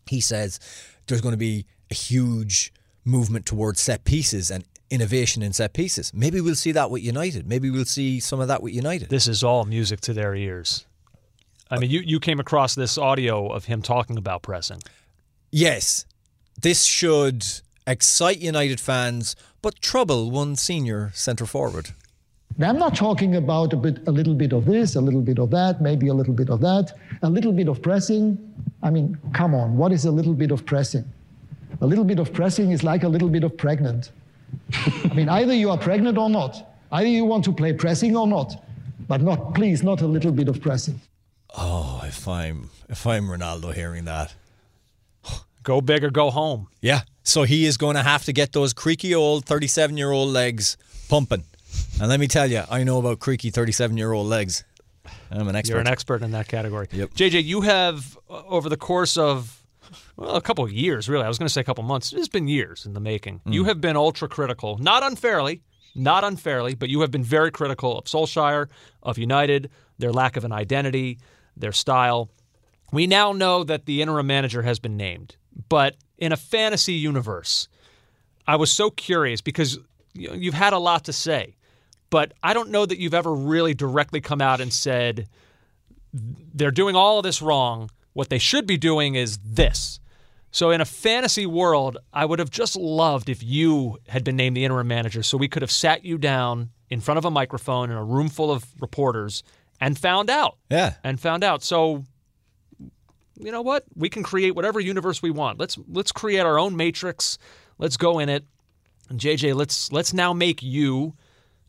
He says there's going to be a huge movement towards set pieces and innovation in set pieces. Maybe we'll see that with United. Maybe we'll see some of that with United. this is all music to their ears. I mean, you, you came across this audio of him talking about pressing. Yes, this should excite United fans, but trouble one senior centre forward. Now, I'm not talking about a bit, a little bit of this, a little bit of that, maybe a little bit of that, a little bit of pressing. I mean, come on, what is a little bit of pressing? A little bit of pressing is like a little bit of pregnant. (laughs) I mean, either you are pregnant or not. Either you want to play pressing or not, but not, please, not a little bit of pressing. Oh, if I'm if I'm Ronaldo hearing that. Go big or go home. Yeah. So he is going to have to get those creaky old 37 year old legs pumping. And let me tell you, I know about creaky 37 year old legs. I'm an expert. You're an expert in that category. Yep. JJ, you have uh, over the course of well, a couple of years, really. I was going to say a couple months. It's been years in the making. You have been ultra critical, not unfairly, not unfairly, but you have been very critical of Solskjaer, of United, their lack of an identity, their style. We now know that the interim manager has been named, but in a fantasy universe, I was so curious because you've had a lot to say, but I don't know that you've ever really directly come out and said they're doing all of this wrong. What they should be doing is this. So, in a fantasy world, I would have just loved if you had been named the interim manager so we could have sat you down in front of a microphone in a room full of reporters and found out. Yeah. And found out. So, you know what? We can create whatever universe we want. Let's let's create our own matrix. Let's go in it. And JJ, let's let's now make you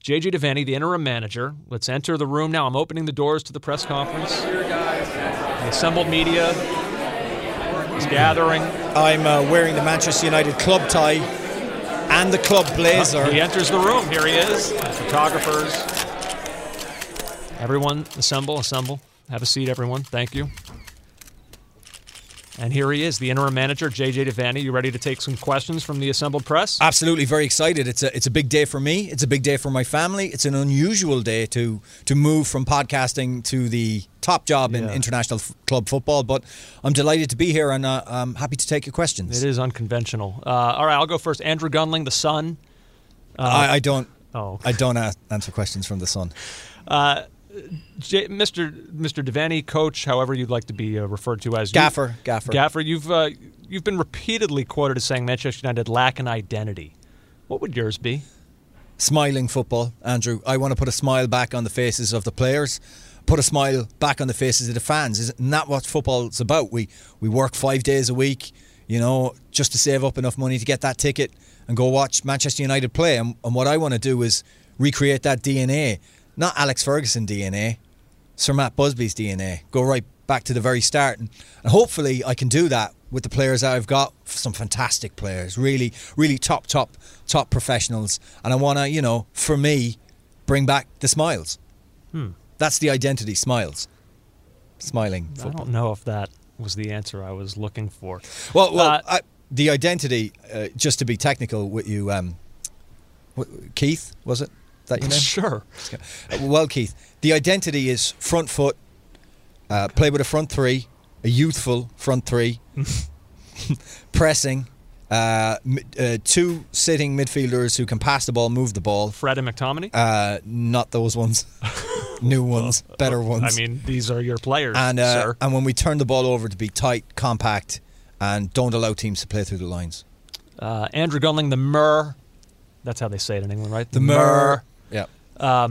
JJ Devaney, the interim manager. Let's enter the room now. I'm opening the doors to the press conference. The assembled media is gathering. I'm uh, wearing the Manchester United club tie and the club blazer. He enters the room. Here he is. Photographers. Everyone, assemble, assemble. Have a seat, everyone. Thank you. And here he is, the interim manager, JJ Devaney. You ready to take some questions from the assembled press? Absolutely, very excited. It's a it's a big day for me. It's a big day for my family. It's an unusual day to to move from podcasting to the top job in international f- club football. But I'm delighted to be here, and uh, I'm happy to take your questions. It is unconventional. Uh, all right, I'll go first. Andrew Gunling, the Sun. I, I don't. Oh. I don't a- answer questions from the sun. J- Mr. Mr. Devaney, coach, however you'd like to be uh, referred to as you- Gaffer, gaffer. Gaffer, you've uh, you've been repeatedly quoted as saying Manchester United lack an identity. What would yours be? Smiling football, Andrew. I want to put a smile back on the faces of the players. Put a smile back on the faces of the fans. Isn't that what football's about? We we work five days a week, you know, just to save up enough money to get that ticket and go watch Manchester United play. And, and what I want to do is recreate that DNA, not Alex Ferguson DNA, Sir Matt Busby's DNA. Go right back to the very start, and, and hopefully I can do that with the players that I've got. Some fantastic players, really, really top, top, top professionals. And I want to, you know, for me, bring back the smiles. That's the identity, smiles, smiling I football. don't know if that was the answer I was looking for. Well, well, Uh, I, the identity. Uh, just to be technical with you, um, Keith was it? That your (laughs) name? Sure. Uh, Well, Keith, the identity is front foot, uh, play with a front three, a youthful front three, (laughs) pressing, uh, uh, two sitting midfielders who can pass the ball, move the ball. Fred and McTominay. Uh, not those ones, (laughs) new ones, better ones. I mean, these are your players, and uh, sir. and when we turn the ball over to be tight, compact, and don't allow teams to play through the lines. Uh, Andrew Gunling, the Mur. That's how they say it in England, right? The Mer. Yeah.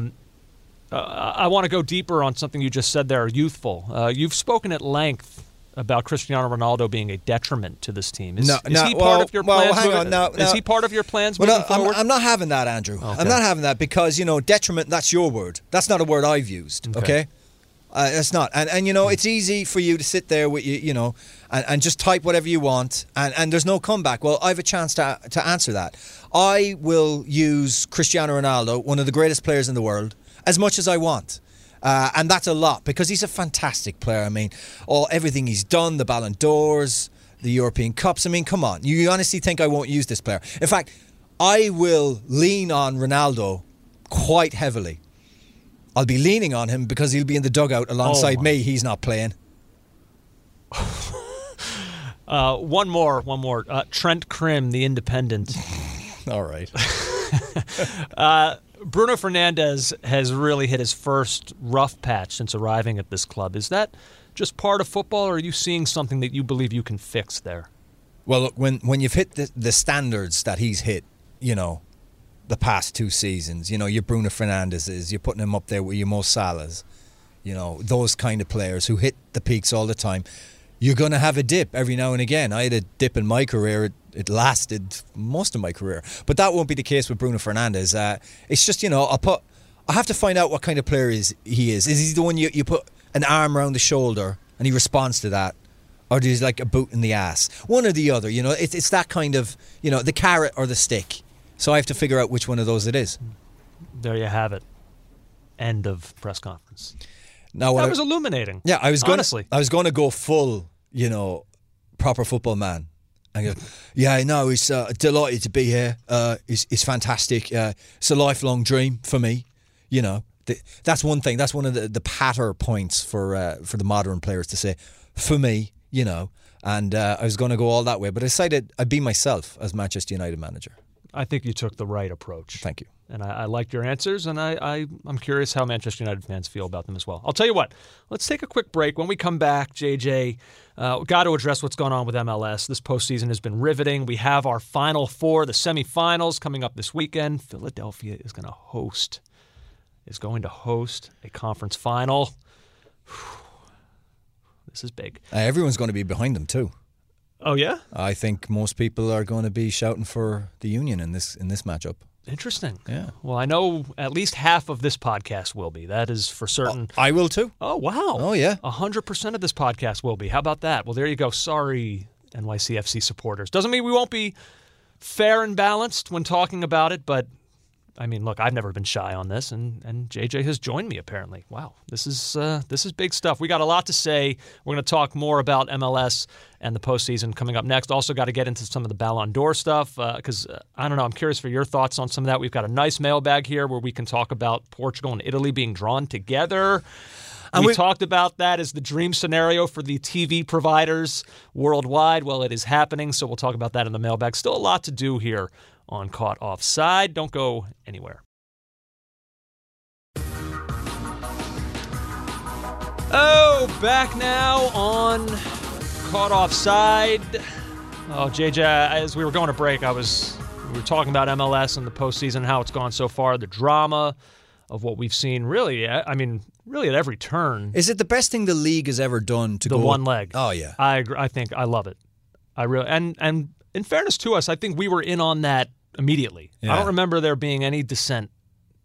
Uh, I want to go deeper on something you just said there. Youthful. Uh, you've spoken at length about Cristiano Ronaldo being a detriment to this team. Is, No, is no, he well, part of your well, plans? hang moving- on, no, is he part of your plans Well, moving no, I'm. I'm not having that, Andrew. Okay. I'm not having that because you know detriment. That's your word. That's not a word I've used. Okay. Okay, uh, it's not. And and you know it's easy for you to sit there with you, you know, and, and just type whatever you want, and, and there's no comeback. Well, I have a chance to to answer that. I will use Cristiano Ronaldo, one of the greatest players in the world, as much as I want. Uh, and that's a lot because he's a fantastic player. I mean, all everything he's done, the Ballon d'Ors, the European Cups. I mean, come on. You honestly think I won't use this player? In fact, I will lean on Ronaldo quite heavily. I'll be leaning on him because he'll be in the dugout alongside my. me. He's not playing. (sighs) (laughs) uh, one more, one more. Uh, Trent Krim, the Independent. (laughs) All right. (laughs) Bruno Fernandes has really hit his first rough patch since arriving at this club. Is that just part of football, or are you seeing something that you believe you can fix there? Well, look, when when you've hit the, the standards that he's hit, you know, the past two seasons, you know, your Bruno Fernandes's, you're putting him up there with your Mo Salahs, you know, those kind of players who hit the peaks all the time. You're going to have a dip every now and again. I had a dip in my career. It, it lasted most of my career, but that won't be the case with Bruno Fernandes. Uh, it's just you know, I'll put. I have to find out what kind of player is he is. Is he the one you, you put an arm around the shoulder and he responds to that? or you like a boot in the ass? One or the other, you know. It's it's that kind of you know the carrot or the stick. So I have to figure out which one of those it is. There you have it. End of press conference. Now, That I- was illuminating. yeah, I was going honestly. I was going to go full, you know, proper football man. I go, yeah, no, it's uh, delighted to be here. Uh, it's, it's fantastic. Uh, it's a lifelong dream for me. You know, the, that's one thing. That's one of the, the patter points for uh, for the modern players to say, for me, you know. And uh, I was going to go all that way, but I decided I'd be myself as Manchester United manager. I think you took the right approach. Thank you. And I, I liked your answers, and I, I, I'm curious how Manchester United fans feel about them as well. I'll tell you what, let's take a quick break. When we come back, JJ, uh, got to address what's going on with MLS. This postseason has been riveting. We have our final four, the semifinals, coming up this weekend. Philadelphia is going to host, is going to host a conference final. (sighs) This is big. Uh, everyone's going to be behind them too. Oh yeah, I think most people are going to be shouting for the Union in this in this matchup. Interesting. Yeah. Well, I know at least half of this podcast will be. That is for oh, certain. I will too. Oh wow! Oh, yeah. hundred percent of this podcast will be. How about that? Well, there you go. Sorry, NYCFC supporters. Doesn't mean we won't be fair and balanced when talking about it, but I mean, look, I've never been shy on this, and and JJ has joined me apparently. Wow, this is uh, this is big stuff. We got a lot to say. We're going to talk more about MLS and the postseason coming up next. Also, got to get into some of the Ballon d'Or stuff because uh, uh, I don't know. I'm curious for your thoughts on some of that. We've got a nice mailbag here where we can talk about Portugal and Italy being drawn together. We, we talked about that as the dream scenario for the TV providers worldwide. Well, it is happening, so we'll talk about that in the mailbag. Still a lot to do here on Caught Offside. Don't go anywhere. Oh, back now on Caught Offside. Oh, JJ, as we were going to break, I was we were talking about MLS and the postseason, how it's gone so far, the drama of what we've seen. Really, I mean, really at every turn. Is it the best thing the league has ever done to the go one leg? Oh yeah, I agree. I think I love it. I really and and in fairness to us, I think we were in on that immediately. Yeah. I don't remember there being any dissent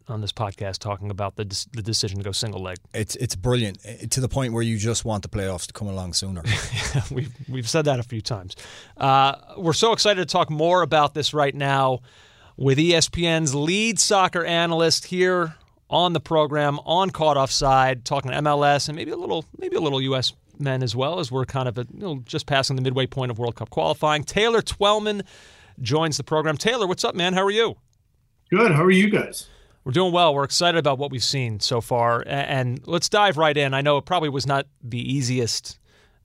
on this podcast talking about the the decision to go single leg. It's it's brilliant eh, to the point where you just want the playoffs to come along sooner. (laughs) we've we've said that a few times. Uh, we're so excited to talk more about this right now with ESPN's lead soccer analyst here on the program on Caught Offside, talking MLS and maybe a little maybe a little U.S. men as well as we're kind of you know, just passing the midway point of World Cup qualifying. Taylor Twellman joins the program. Taylor, what's up, man? How are you? Good. How are you guys? We're doing well. We're excited about what we've seen so far. And let's dive right in. I know it probably was not the easiest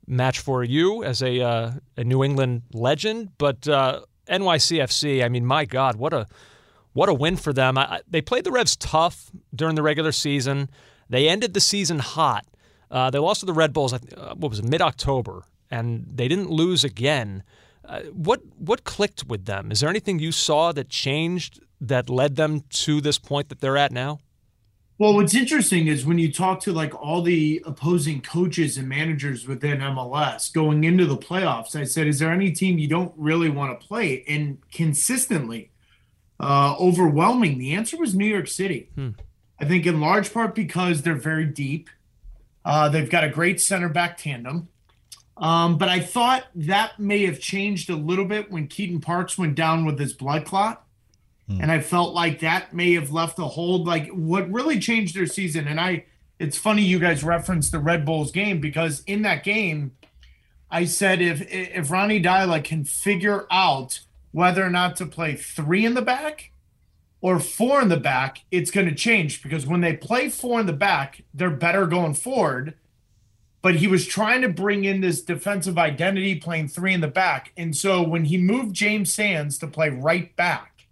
match for you as a, uh, a New England legend, but uh, NYCFC, I mean, my God, what a what a win for them. I, they played the Revs tough during the regular season. They ended the season hot. Uh, they lost to the Red Bulls, uh, what was it, mid October, and they didn't lose again. Uh, what what clicked with them? Is there anything you saw that changed that led them to this point that they're at now? Well, what's interesting is when you talk to like all the opposing coaches and managers within MLS going into the playoffs, I said, is there any team you don't really want to play? And consistently, uh, overwhelming, the answer was New York City. Hmm. I think in large part because they're very deep. Uh, they've got a great center back tandem. Um, but I thought that may have changed a little bit when Keaton Parks went down with his blood clot. Hmm. And I felt like that may have left a hold. Like what really changed their season. And I, it's funny you guys referenced the Red Bulls game because in that game, I said if if Ronny Deila can figure out whether or not to play three in the back or four in the back, it's going to change because when they play four in the back, they're better going forward but he was trying to bring in this defensive identity playing three in the back. And so when he moved James Sands to play right back,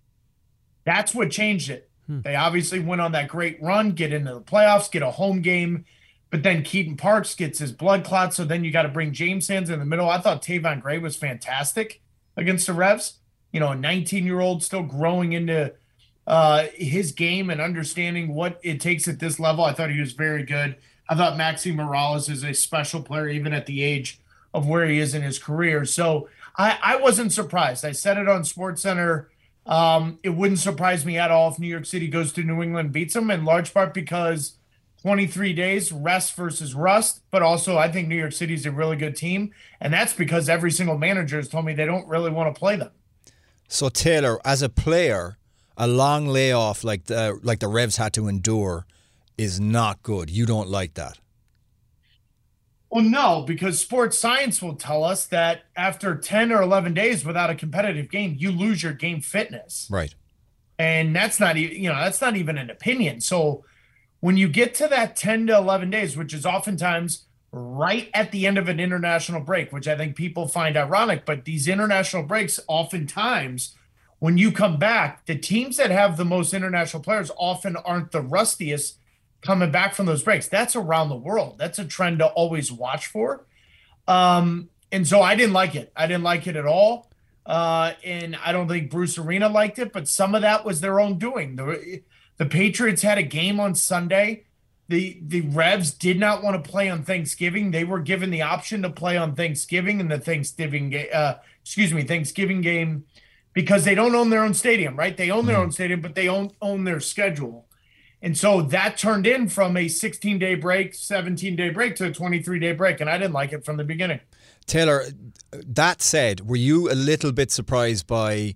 that's what changed it. Hmm. They obviously went on that great run, get into the playoffs, get a home game, but then Keaton Parks gets his blood clot. So then you got to bring James Sands in the middle. I thought Tayvon Gray was fantastic against the Revs. You know, a 19 year old still growing into uh, his game and understanding what it takes at this level. I thought he was very good. I thought Maxi Morales is a special player, even at the age of where he is in his career. So I, I wasn't surprised. I said it on Sports Center. Um, it wouldn't surprise me at all if New York City goes to New England beats them, in large part because 23 days rest versus rust. But also, I think New York City is a really good team, and that's because every single manager has told me they don't really want to play them. So Taylor, as a player, a long layoff like the like the Revs had to endure is not good. You don't like that. Well, no, because sports science will tell us that after 10 or 11 days without a competitive game, you lose your game fitness. Right. And that's not even, you know, that's not even an opinion. So when you get to that 10 to 11 days, which is oftentimes right at the end of an international break, which I think people find ironic, but these international breaks, oftentimes, when you come back, the teams that have the most international players often aren't the rustiest coming back from those breaks. That's around the world. That's a trend to always watch for. Um, and so I didn't like it. I didn't like it at all. Uh, and I don't think Bruce Arena liked it, but some of that was their own doing. The, the Patriots had a game on Sunday. The the Revs did not want to play on Thanksgiving. They were given the option to play on Thanksgiving and the Thanksgiving. Uh, excuse me, Thanksgiving game because they don't own their own stadium, right? They own their mm. own stadium, but they own own their schedule. And so that turned in from a 16 day break, 17 day break to a 23 day break. And I didn't like it from the beginning. Taylor, that said, were you a little bit surprised by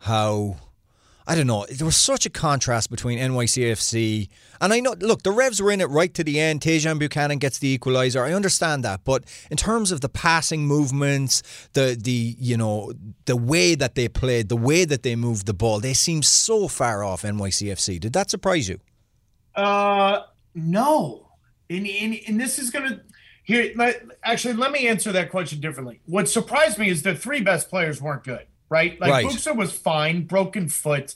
how, I don't know. There was such a contrast between NYCFC and I know. Look, the Revs were in it right to the end. Tajon Buchanan gets the equaliser. I understand that, but in terms of the passing movements, the the you know the way that they played, the way that they moved the ball, they seem so far off NYCFC. Did that surprise you? Uh, no. And and this is gonna here. Let, actually, let me answer that question differently. What surprised me is the three best players weren't good right? Like right. Buksa was fine, broken foot.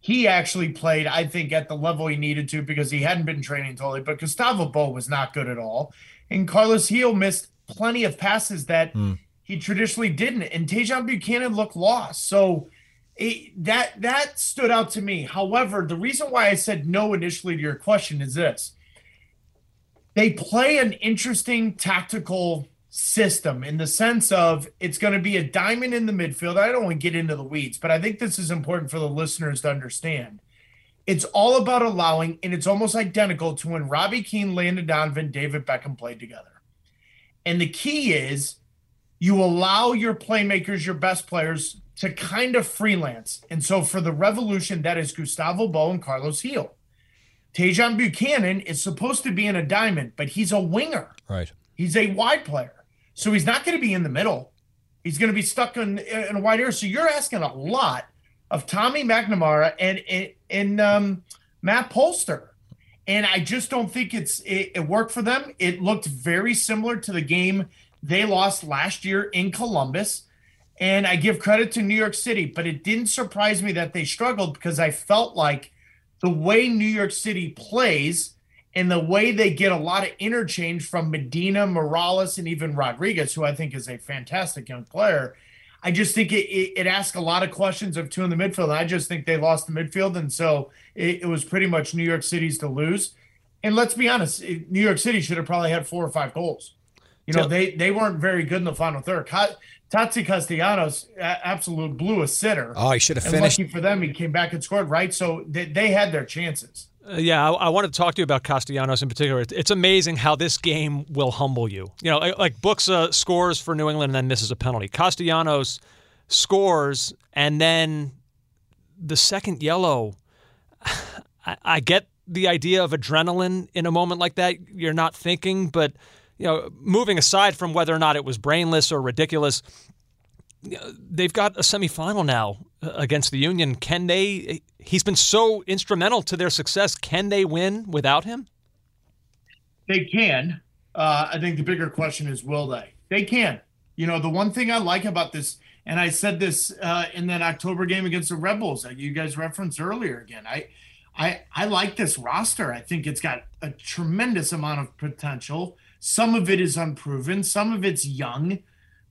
He actually played, I think, at the level he needed to because he hadn't been training totally. But Gustavo Bou was not good at all. And Carlos Gil missed plenty of passes that mm. he traditionally didn't. And Tajon Buchanan looked lost. So it, that that stood out to me. However, the reason why I said no initially to your question is this. They play an interesting tactical system in the sense of it's going to be a diamond in the midfield. I don't want to get into the weeds, but I think this is important for the listeners to understand. It's all about allowing, and it's almost identical to when Robbie Keane, Landon Donovan, David Beckham played together. And the key is you allow your playmakers, your best players, to kind of freelance. And so for the Revolution, that is Gustavo Bou and Carlos Gil. Tajon Buchanan is supposed to be in a diamond, but he's a winger. Right. He's a wide player. So he's not going to be in the middle. He's going to be stuck in, in a wide area. So you're asking a lot of Tommy McNamara and and, and um, Matt Polster. And I just don't think it's it, it worked for them. It looked very similar to the game they lost last year in Columbus. And I give credit to New York City, but it didn't surprise me that they struggled because I felt like the way New York City plays and the way they get a lot of interchange from Medina, Morales, and even Rodriguez, who I think is a fantastic young player. I just think it, it, it asks a lot of questions of two in the midfield. I just think they lost the midfield. And so it, it was pretty much New York City's to lose. And let's be honest, New York City should have probably had four or five goals. You know, they they weren't very good in the final third. Taty Castellanos absolute blew a sitter. Oh, he should have finished. Lucky for them, he came back and scored, right? So they, they had their chances. Uh, yeah, I, I, wanted to talk to you about Castellanos in particular. It's, it's amazing how this game will humble you. You know, like, like Buksa scores for New England and then misses a penalty. Castellanos scores and then the second yellow. (sighs) I, I get the idea of adrenaline in a moment like that. You're not thinking, but you know, moving aside from whether or not it was brainless or ridiculous, they've got a semifinal now uh, against the Union. Can they? He's been so instrumental to their success. Can they win without him? They can. Uh, I think the bigger question is, will they? They can. You know, the one thing I like about this, and I said this uh, in that October game against the Rebels that you guys referenced earlier. Again, I, I, I like this roster. I think it's got a tremendous amount of potential. Some of it is unproven. Some of it's young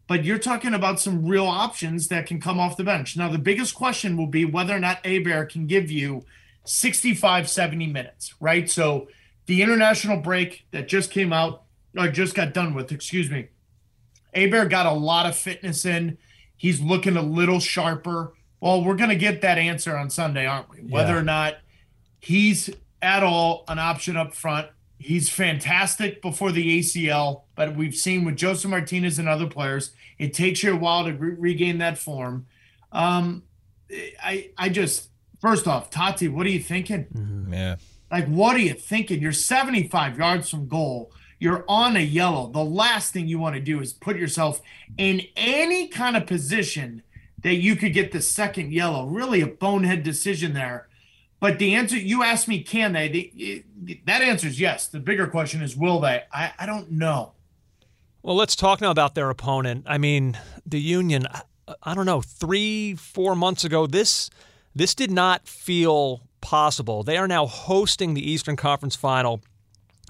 but you're talking about some real options that can come off the bench. Now, the biggest question will be whether or not Héber can give you 65, 70 minutes, right? So the international break that just came out, or just got done with, excuse me, Héber got a lot of fitness in. He's looking a little sharper. Well, we're going to get that answer on Sunday, aren't we? Whether yeah. or not he's at all an option up front He's fantastic before the ACL, but we've seen with Josef Martinez and other players, it takes you a while to re- regain that form. Um, I I just first off, Tati, what are you thinking? Mm-hmm. Yeah, like what are you thinking? You're 75 yards from goal. You're on a yellow. The last thing you want to do is put yourself in any kind of position that you could get the second yellow. Really, a bonehead decision there. But the answer you asked me, can they? The, that answer is yes. The bigger question is, will they? I, I don't know. Well, let's talk now about their opponent. I mean, the Union. I don't know. Three, four months ago, this this did not feel possible. They are now hosting the Eastern Conference Final.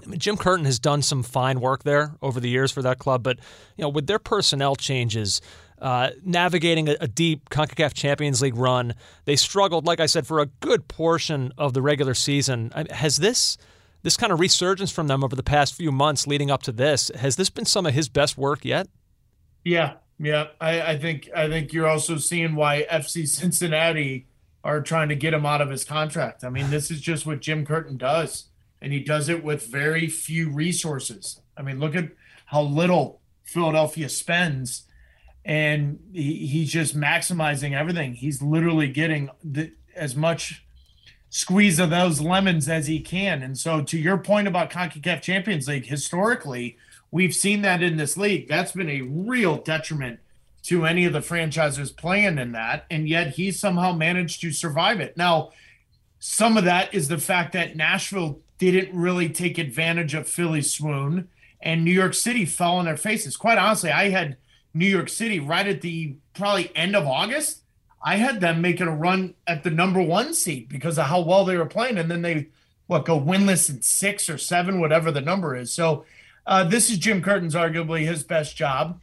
I mean, Jim Curtin has done some fine work there over the years for that club, but you know, with their personnel changes, uh, navigating a, a, deep CONCACAF Champions League run. They struggled, like I said, for a good portion of the regular season. Has this this kind of resurgence from them over the past few months leading up to this has this been some of his best work yet? Yeah, yeah. I, I think I think you're also seeing why FC (laughs) Cincinnati are trying to get him out of his contract. I mean, this is just what Jim Curtin does, and he does it with very few resources. I mean, look at how little Philadelphia spends and he, he's just maximizing everything. He's literally getting the as much squeeze of those lemons as he can. And so, to your point about CONCACAF Champions League, historically, we've seen that in this league. That's been a real detriment to any of the franchises playing in that. And yet, he somehow managed to survive it. Now, some of that is the fact that Nashville didn't really take advantage of Philly's swoon, and New York City fell on their faces. Quite honestly, I had New York City right at the probably end of August I had them making a run at the number one seed because of how well they were playing, and then they what go winless in six or seven, whatever the number is. So uh, this is Jim Curtin's arguably his best job,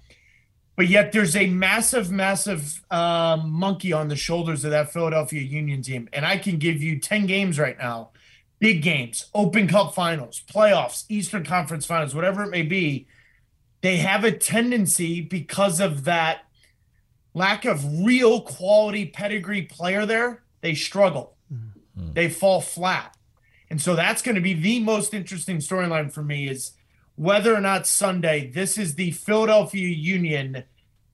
but yet there's a massive, massive uh, monkey on the shoulders of that Philadelphia Union team, and I can give you ten games right now, big games, Open Cup Finals, playoffs, Eastern Conference Finals, whatever it may be. They have a tendency because of that lack of real quality pedigree player there, they struggle. Mm-hmm. They fall flat. And so that's going to be the most interesting storyline for me is whether or not Sunday this is the Philadelphia Union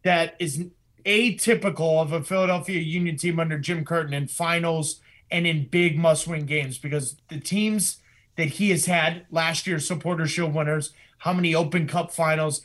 that is atypical of a Philadelphia Union team under Jim Curtin in finals and in big must-win games because the teams that he has had last year supporter shield winners, how many open cup finals,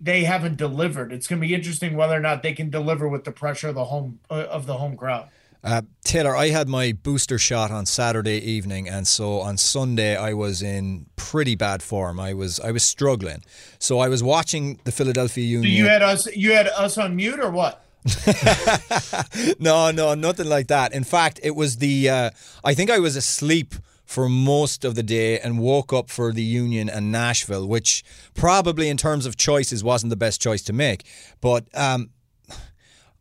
they haven't delivered. It's going to be interesting whether or not they can deliver with the pressure of the home uh, of the home crowd. Uh, Taylor, I had my booster shot on Saturday evening, and so on Sunday I was in pretty bad form. I was I was struggling, so I was watching the Philadelphia Union. So you had us you had us on mute or what? (laughs) no, no, nothing like that. In fact, it was the uh, I think I was asleep for most of the day and woke up for the Union and Nashville, which probably in terms of choices wasn't the best choice to make. But um,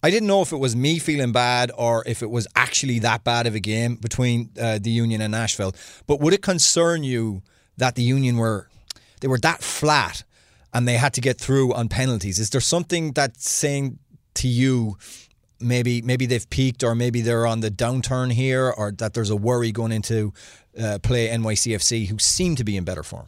I didn't know if it was me feeling bad or if it was actually that bad of a game between uh, the Union and Nashville. But would it concern you that the Union were they were that flat and they had to get through on penalties? Is there something that's saying to you maybe maybe they've peaked or maybe they're on the downturn here or that there's a worry going into uh, play NYCFC who seem to be in better form.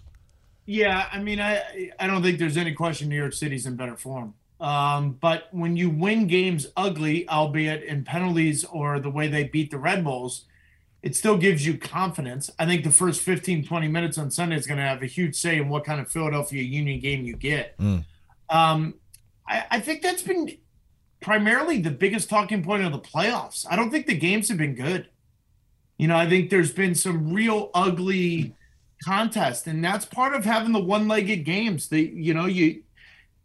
Yeah, I mean, I I don't think there's any question New York City's in better form. Um, but when you win games ugly, albeit in penalties or the way they beat the Red Bulls, it still gives you confidence. I think the first 15, 20 minutes on Sunday is going to have a huge say in what kind of Philadelphia Union game you get. Mm. Um, I, I think that's been primarily the biggest talking point of the playoffs. I don't think the games have been good. You know, I think there's been some real ugly contest, and that's part of having the one-legged games. The you know you,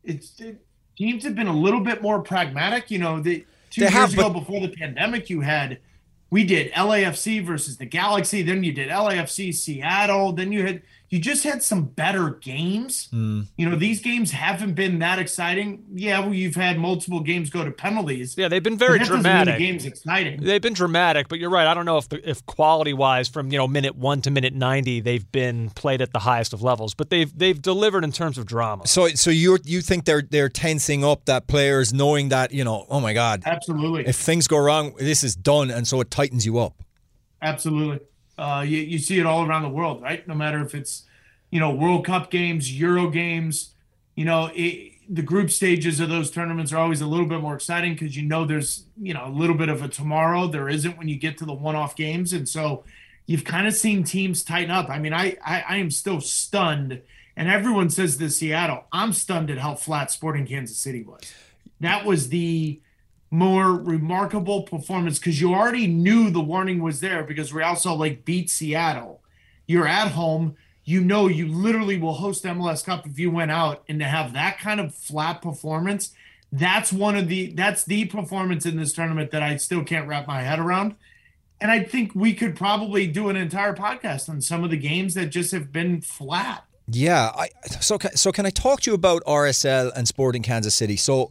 it's it, teams have been a little bit more pragmatic. You know, the two they years have, ago before the pandemic, you had we did LAFC versus the Galaxy, then you did LAFC Seattle, then you had you just had some better games. Mm. You know, these games haven't been that exciting. Yeah, well, you've had multiple games go to penalties. Yeah, they've been very dramatic. The game's exciting. They've been dramatic, but you're right. I don't know if the, if quality wise, from you know minute one to minute ninety, they've been played at the highest of levels. But they've they've delivered in terms of drama. So so you you think they're they're tensing up that players knowing that you know oh my god absolutely if things go wrong this is done and so it tightens you up. Absolutely. Uh, you, you see it all around the world, right? No matter if it's, you know, World Cup games, Euro games, you know, it, the group stages of those tournaments are always a little bit more exciting because you know there's, you know, a little bit of a tomorrow. There isn't when you get to the one off games. And so you've kind of seen teams tighten up. I mean, I, I, I am still stunned. And everyone says this Seattle. I'm stunned at how flat Sporting Kansas City was. That was the more remarkable performance because you already knew the warning was there because Real Salt Lake beat Seattle. You're at home. You know you literally will host MLS Cup if you went out and to have that kind of flat performance. That's one of the that's the performance in this tournament that I still can't wrap my head around. And I think we could probably do an entire podcast on some of the games that just have been flat. Yeah, I so so can I talk to you about RSL and Sporting Kansas City? So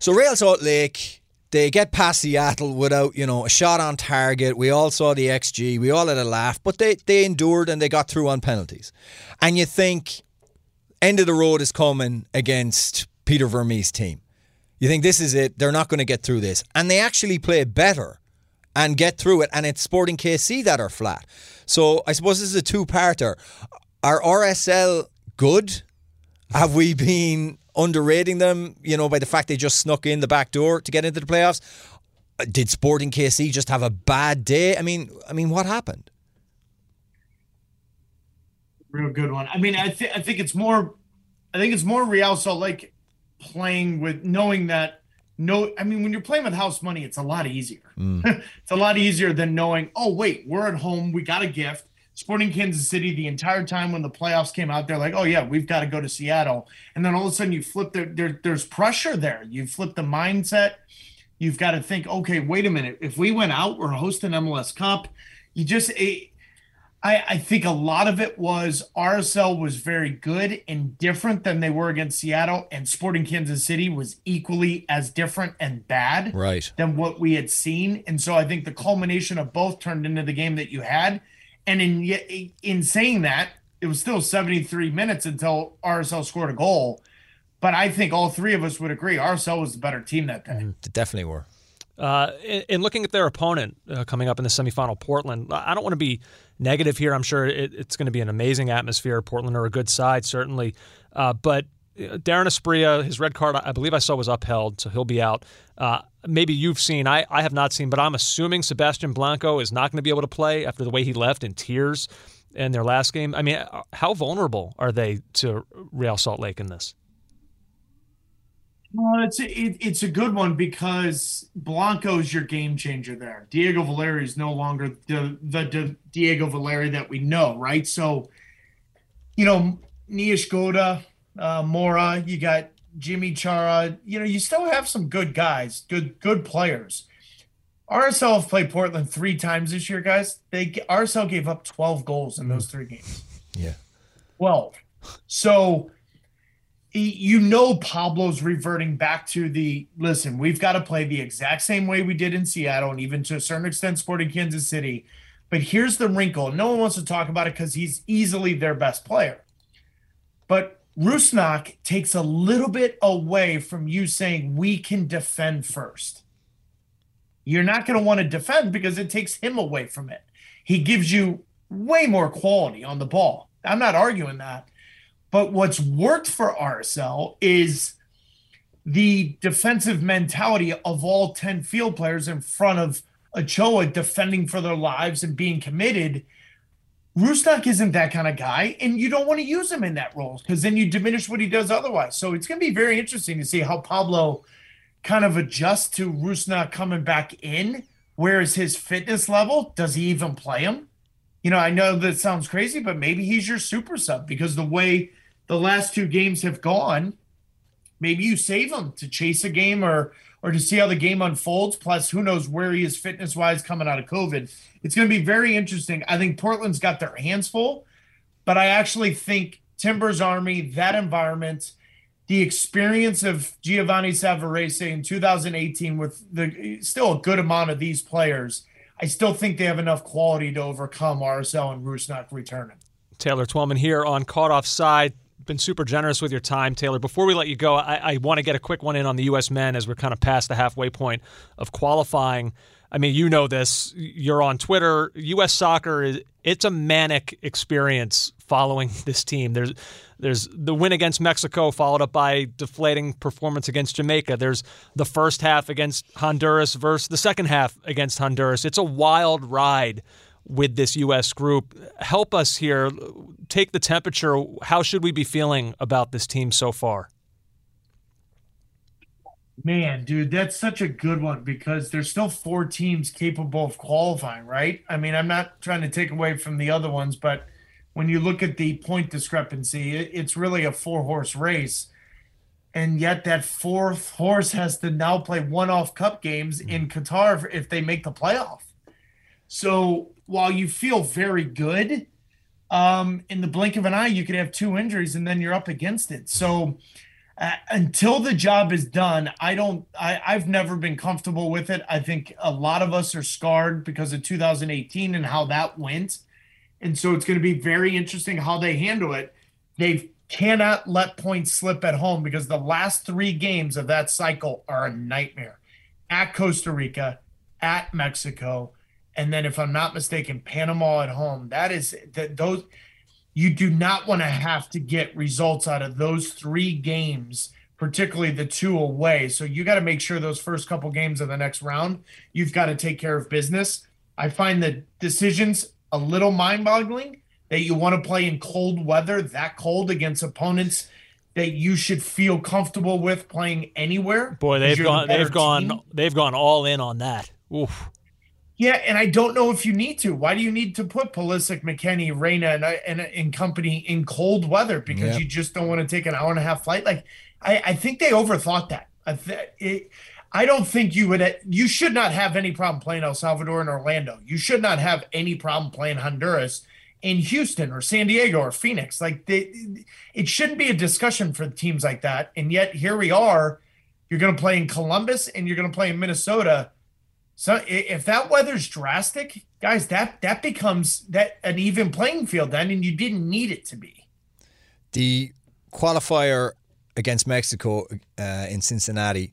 so Real Salt Lake, they get past Seattle without, you know, a shot on target. We all saw the XG. We all had a laugh, but they, they endured and they got through on penalties. And you think, end of the road is coming against Peter Vermes' team. You think this is it. They're not going to get through this. And they actually play better and get through it. And it's Sporting KC that are flat. So I suppose this is a two parter. Are RSL good? Have we been underrating them, you know, by the fact they just snuck in the back door to get into the playoffs? did Sporting KC just have a bad day? I mean, I mean, what happened? Real good one. I mean, I think I think it's more, I think it's more Real Salt Lake playing with knowing that no, I mean, when you're playing with house money, it's a lot easier. Mm. (laughs) it's a lot easier than knowing, oh wait, we're at home, we got a gift. Sporting Kansas City the entire time when the playoffs came out, they're like, oh yeah, we've got to go to Seattle, and then all of a sudden you flip there, there there's pressure there. You flip the mindset You've got to think, okay, wait a minute. If we went out, we're hosting MLS Cup. You just, it, I, I think a lot of it was RSL was very good and different than they were against Seattle, and Sporting Kansas City was equally as different and bad right. than what we had seen. And so I think the culmination of both turned into the game that you had. And in in saying that, it was still 73 minutes until RSL scored a goal. But I think all three of us would agree RSL was the better team that day. Mm, definitely were. Uh, in, in, looking at their opponent uh, coming up in the semifinal, Portland, I don't want to be negative here. I'm sure it, it's going to be an amazing atmosphere. Portland are a good side, certainly. Uh, but uh, Dairon Asprilla, his red card, I believe I saw was upheld, so he'll be out. Uh, maybe you've seen, I, I have not seen, but I'm assuming Sebastian Blanco is not going to be able to play after the way he left in tears in their last game. I mean, how vulnerable are they to Real Salt Lake in this? Well, it's a, it, it's a good one because Blanco's your game changer there. Diego Valeri is no longer the, the, the Diego Valeri that we know, right? So, you know, Niezgoda, uh, Mora, you got Yimmi Chara. You know, you still have some good guys, good good players. RSL have played Portland three times this year, guys. They RSL gave up 12 goals in those three games. Yeah, 12. So you know Pablo's reverting back to the listen, we've got to play the exact same way we did in Seattle and even to a certain extent Sporting Kansas City. But here's the wrinkle. No one wants to talk about it because he's easily their best player. But Rusnak takes a little bit away from you saying we can defend first. You're not going to want to defend because it takes him away from it. He gives you way more quality on the ball. I'm not arguing that. But what's worked for RSL is the defensive mentality of all 10 field players in front of Ochoa defending for their lives and being committed. Rusnak isn't that kind of guy, and you don't want to use him in that role because then you diminish what he does otherwise. So it's going to be very interesting to see how Pablo kind of adjusts to Rusnak coming back in. Where is his fitness level? Does he even play him? You know, I know that sounds crazy, but maybe he's your super sub because the way the last two games have gone, maybe you save him to chase a game or or to see how the game unfolds. Plus, who knows where he is fitness wise coming out of COVID. It's going to be very interesting. I think Portland's got their hands full, but I actually think Timbers Army, that environment, the experience of Giovanni Savarese in 2018 with the still a good amount of these players, I still think they have enough quality to overcome RSL and Rusnak returning. Taylor Twellman here on Caught Offside been super generous with your time, Taylor. Before we let you go, I, I want to get a quick one in on the U.S. men as we're kind of past the halfway point of qualifying. I mean, you know this. You're on Twitter. U.S. soccer is it's a manic experience following (laughs) this team. There's there's the win against Mexico followed up by deflating performance against Jamaica. There's the first half against Honduras versus the second half against Honduras. It's a wild ride with this U.S. group. Help us here. Take the temperature. How should we be feeling about this team so far? Man, dude, that's such a good one because there's still four teams capable of qualifying, right? I mean, I'm not trying to take away from the other ones, but when you look at the point discrepancy, it's really a four horse race. And yet, that fourth horse has to now play one off cup games in mm-hmm. Qatar if they make the playoff. So while you feel very good, um, in the blink of an eye, you could have two injuries and then you're up against it. So uh, until the job is done, I don't, I, I've never been comfortable with it. I think a lot of us are scarred because of 2018 and how that went. And so it's going to be very interesting how they handle it. They cannot let points slip at home because the last three games of that cycle are a nightmare at Costa Rica, at Mexico, and then if I'm not mistaken, Panama at home. That is that those you do not want to have to get results out of those three games particularly the two away. So you got to make sure those first couple games of the next round, you've got to take care of business. I find the decisions a little mind boggling that you want to play in cold weather, that cold against opponents that you should feel comfortable with playing anywhere. Boy, they've the gone they've team. gone they've gone all in on that. Oof. Yeah, and I don't know if you need to. Why do you need to put Pulisic, McKennie, Reyna, and, uh, and, uh, and company in cold weather? Because Yeah. you just don't want to take an hour and a half flight. Like, I, I think they overthought that. I, th- it, I don't think you would. Uh, you should not have any problem playing El Salvador and Orlando. You should not have any problem playing Honduras in Houston or San Diego or Phoenix. Like, they, it shouldn't be a discussion for teams like that. And yet here we are. You're going to play in Columbus and you're going to play in Minnesota. So if that weather's drastic, guys, that that becomes that an even playing field then, and you didn't need it to be. The qualifier against Mexico uh, in Cincinnati,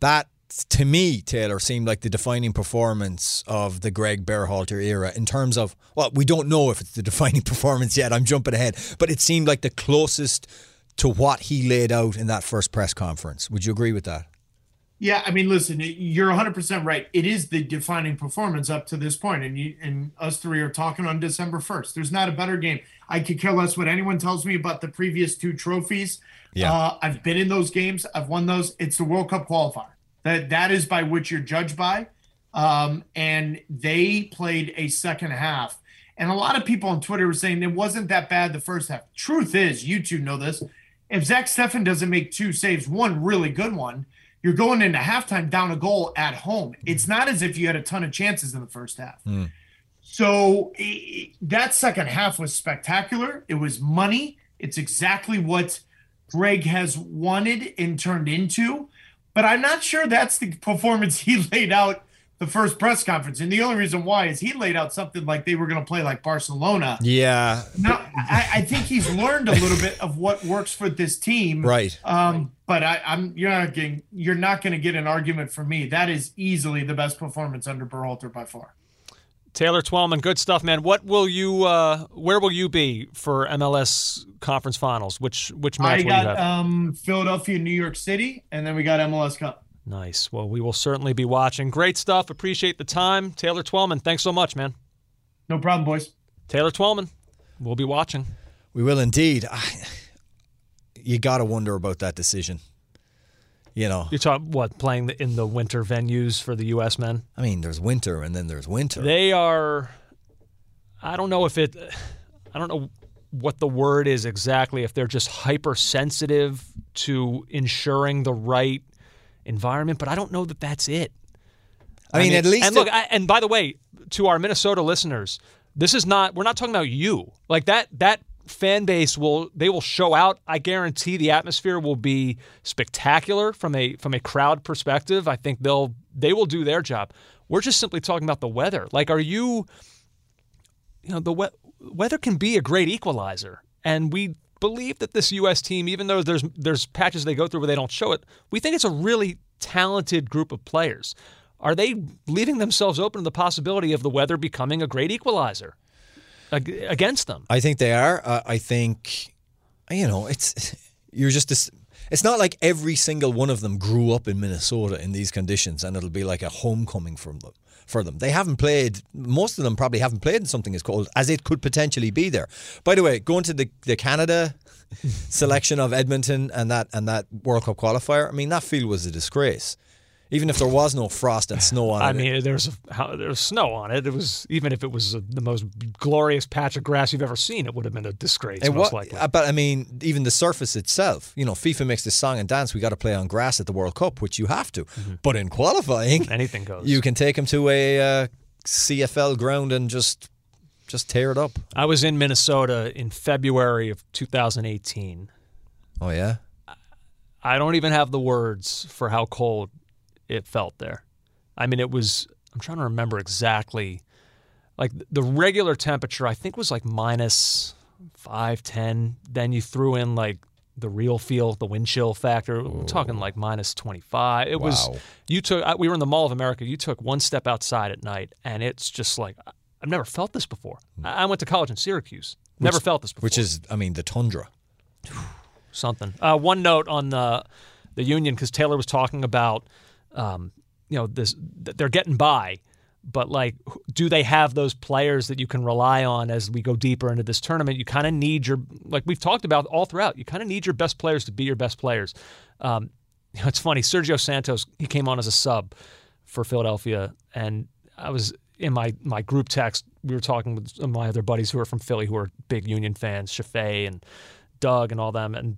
that to me, Taylor, seemed like the defining performance of the Greg Berhalter era in terms of, well, we don't know if it's the (laughs) defining performance yet. I'm jumping ahead. But it seemed like the closest to what he laid out in that first press conference. Would you agree with that? Yeah, I mean, listen, you're 100 percent right. It is the defining performance up to this point, and you and us three are talking on December 1st. There's not a better game. I could care less what anyone tells me about the previous two trophies. Yeah. uh, I've been in those games. I've won those. It's the World Cup qualifier. That that is by which you're judged by. Um, and they played a second half. And a lot of people on Twitter were saying it wasn't that bad the first half. Truth is, you two know this. If Zach Steffen doesn't make two saves, one really good one, you're going into halftime down a goal at home. It's not as if you had a ton of chances in the first half. Hmm. So i- i- that second half was spectacular. It was money. It's exactly what Greg has wanted and turned into. But I'm not sure that's the performance (laughs) he laid out the first press conference. And the only reason why is he laid out something like they were going to play like Barcelona. Yeah. Now, I, I think he's learned a little bit of what works for this team. Right. Um, but I, I'm you're not getting you're not going to get an argument from me. That is easily the best performance under Berhalter by far. Taylor Twellman, good stuff, man. What will you? Uh, where will you be for MLS conference finals? Which which match I will you got have? um, Philadelphia, New York City, and then we got MLS Cup. Nice. Well, we will certainly be watching. Great stuff. Appreciate the time, Taylor Twellman, Thanks so much, man. No problem, boys. Taylor Twellman, We'll be watching. We will indeed. I, you got to wonder about that decision. You know, You're talking what playing the, in the winter venues for the U.S. men. I mean, there's winter and then there's winter. They are. I don't know if it. I don't know what the word is exactly. If they're just hypersensitive to ensuring the right environment, but I don't know that that's it. I mean, at least And look, I, and by the way, to our Minnesota listeners, this is not. We're not talking about you. Like that. That fan base will. They will show out. I guarantee the atmosphere will be spectacular from a from a crowd perspective. I think they'll they will do their job. We're just simply talking about the weather. Like, are you? You know, the we- weather can be a great equalizer, and we believe that this U.S. team, even though there's there's patches they go through where they don't show it, we think it's a really talented group of players. Are they leaving themselves open to the possibility of the weather becoming a great equalizer against them? I think they are. Uh, I think, you know, it's you're just this. It's not like every single one of them grew up in Minnesota in these conditions, and it'll be like a homecoming from them. For them, they haven't played. Most of them probably haven't played in something as cold as it could potentially be there. By the way, going to the the Canada (laughs) selection of Edmonton and that and that World Cup qualifier, I mean that field was a disgrace. Even if there was no frost and snow on I it, I mean, there's a, how, there's snow on it. It was even if it was uh the most glorious patch of grass you've ever seen, it would have been a disgrace. And most what, likely. uh, but I mean, even the surface itself. You know, FIFA makes this song and dance. We got to play on grass at the World Cup, which you have to. But in qualifying, Anything goes. you can take them to a uh, CFL ground and just just tear it up. I was in Minnesota in February of 2018. Oh yeah, I don't even have the words for how cold it felt there. I mean, it was, I'm trying to remember exactly. Like the regular temperature, I think was like minus five, 10. Then you threw in like the real feel, the wind chill factor. We're talking like minus 25. It was, you took, we were in the Mall of America. You took one step outside at night and it's just like, I've never felt this before. I I went to college in Syracuse. Never felt this before which is, I mean, the tundra. (sighs) something. Uh, one note on the the union because Taylor was talking about, um, you know, this they're getting by, but like, do they have those players that you can rely on as we go deeper into this tournament? You kind of need your like we've talked about all throughout. You kind of need your best players to be your best players. Um, (laughs) you know, it's funny. Sergio Santos he came on as a sub for Philadelphia, and I was in my my group text. We were talking with my other buddies who are from Philly, who are big Union fans, Shafay and Doug and all them, and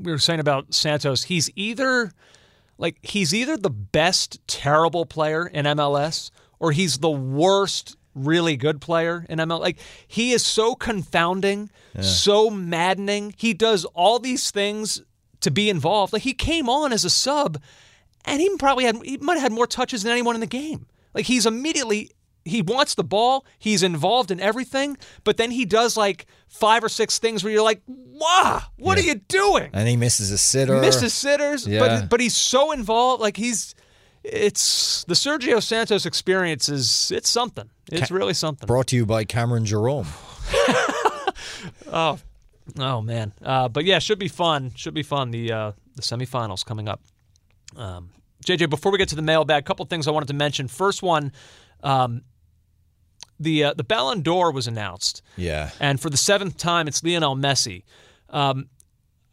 we were saying about Santos. He's either like he's either the best terrible player in MLS or he's the worst really good player in ML. Like he is so confounding, yeah. so maddening. He does all these things to be involved. Like he came on as a sub, and he probably had he might have had more touches than anyone in the game. Like he's immediately he wants the ball, he's involved in everything, but then he does like five or six things where you're like, "Wow, what yeah. are you doing?" And he misses a sitter. Misses sitters, yeah. but but he's so involved. Like he's it's the Sergio Santos experience is it's something. It's Ca- really something. Brought to you by Cameron Jerome. (laughs) oh, oh man. Uh, but yeah, should be fun. Should be fun. The uh, the semifinals coming up. Um, JJ, before we get to the mailbag, a couple things I wanted to mention. First one, um, the uh, the Ballon d'Or was announced. Yeah. And for the seventh time, it's Lionel Messi. Um,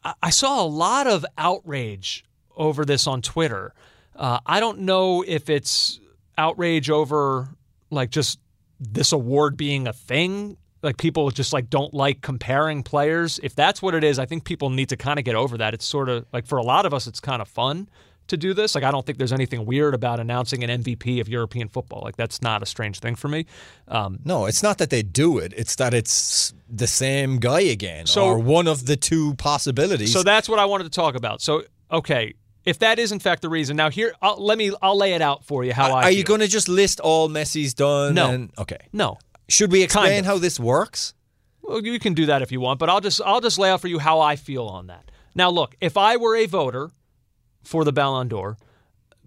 I, I, saw a lot of outrage over this on Twitter. Uh, I don't know if it's outrage over like just this award being a thing. Like people just like don't like comparing players. If that's what it is, I think people need to kind of get over that. It's sort of like for a lot of us, it's kind of fun to do this. Like, I don't think there's anything weird about announcing an MVP of European football. Like, that's not a strange thing for me. Um, no, it's not that they do it. It's that it's the same guy again, so, or one of the two possibilities. So that's what I wanted to talk about. So, okay, if that is in fact the reason, now here, I'll, let me, I'll lay it out for you how are I. Are you going to just list all Messi's done? No. And, okay. No. Should we explain kind of. how this works? Well, you can do that if you want, but I'll just, I'll just lay out for you how I feel on that. Now, look, if I were a voter for the Ballon d'Or.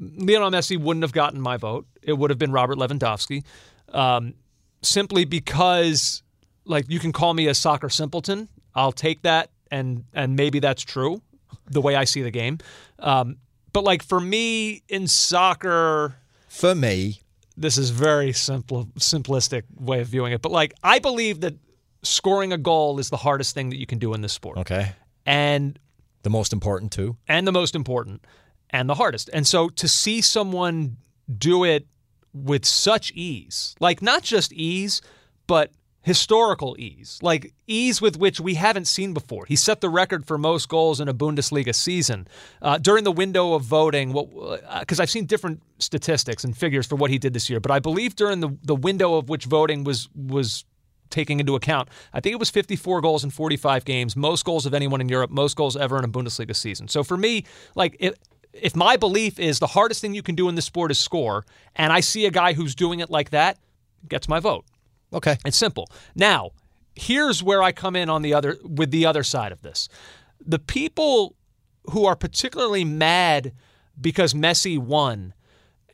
Lionel Messi wouldn't have gotten my vote. It would have been Robert Lewandowski, um, simply because, like, you can call me a soccer simpleton. I'll take that, and and maybe that's true, the way I see the game. Um, but like for me in soccer, for me, this is very simple, simplistic way of viewing it. But like, I believe that scoring a goal is the hardest thing that you can do in this sport. Okay, and the most important too. And the most important and the hardest. And so to see someone do it with such ease, like not just ease, but historical ease, like ease with which we haven't seen before. He set the record for most goals in a Bundesliga season uh, during the window of voting. Because uh, I've seen different statistics and figures for what he did this year, but I believe during the the window of which voting was was taking into account. I think it was 54 goals in 45 games, most goals of anyone in Europe, most goals ever in a Bundesliga season. So for me, like it, if my belief is the hardest thing you can do in this sport is score, and I see a guy who's doing it like that, gets my vote. Okay. It's simple. Now, here's where I come in on the other with the other side of this. The people who are particularly mad because Messi won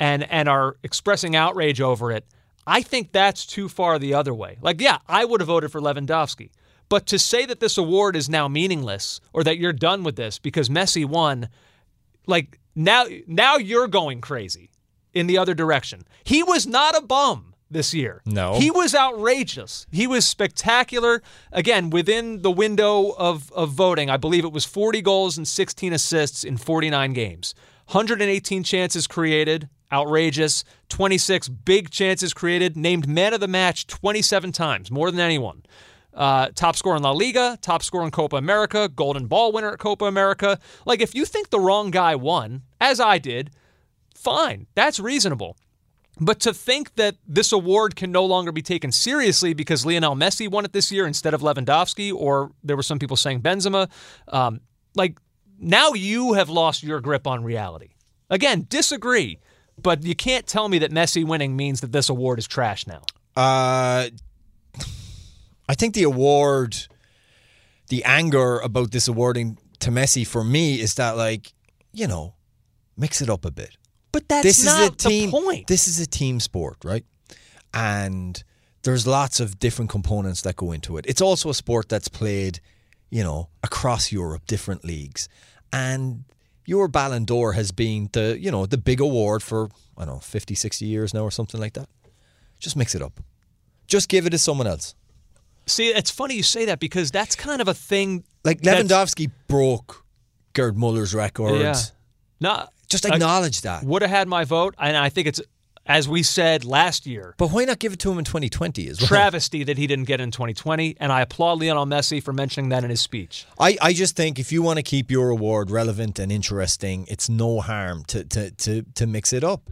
and and are expressing outrage over it I think that's too far the other way. Like, yeah, I would have voted for Lewandowski. But to say that this award is now meaningless or that you're done with this because Messi won, like now now you're going crazy in the other direction. He was not a bum this year. No. He was outrageous. He was spectacular. Again, within the window of, of voting, I believe it was 40 goals and 16 assists in 49 games. 118 chances created, outrageous. 26 big chances created, named man of the match 27 times, more than anyone. Uh, top scorer in La Liga, top scorer in Copa America, Golden Ball winner at Copa America. Like, if you think the wrong guy won, as I did, fine, that's reasonable. But to think that this award can no longer be taken seriously because Lionel Messi won it this year instead of Lewandowski, or there were some people saying Benzema, um, like now you have lost your grip on reality. Again, disagree. But you can't tell me that Messi winning means that this award is trash now. Uh, I think the award, the anger about this awarding to Messi for me is that like, you know, mix it up a bit. But that's this not is a team, the point. This is a team sport, right? And there's lots of different components that go into it. It's also a sport that's played, you know, across Europe, different leagues. And your Ballon d'Or has been the you know the big award for I don't know 50, 60 years now or something like that. Just mix it up. Just give it to someone else. See, it's funny you say that because that's kind of a thing. Like Lewandowski broke Gerd Muller's record. Yeah. No, Just acknowledge that. Would have had my vote, and I think it's as we said last year. But why not give it to him in 2020 as well? Travesty that he didn't get in 2020, and I applaud Lionel Messi for mentioning that in his speech. I, I just think if you want to keep your award relevant and interesting, it's no harm to to to, to mix it up.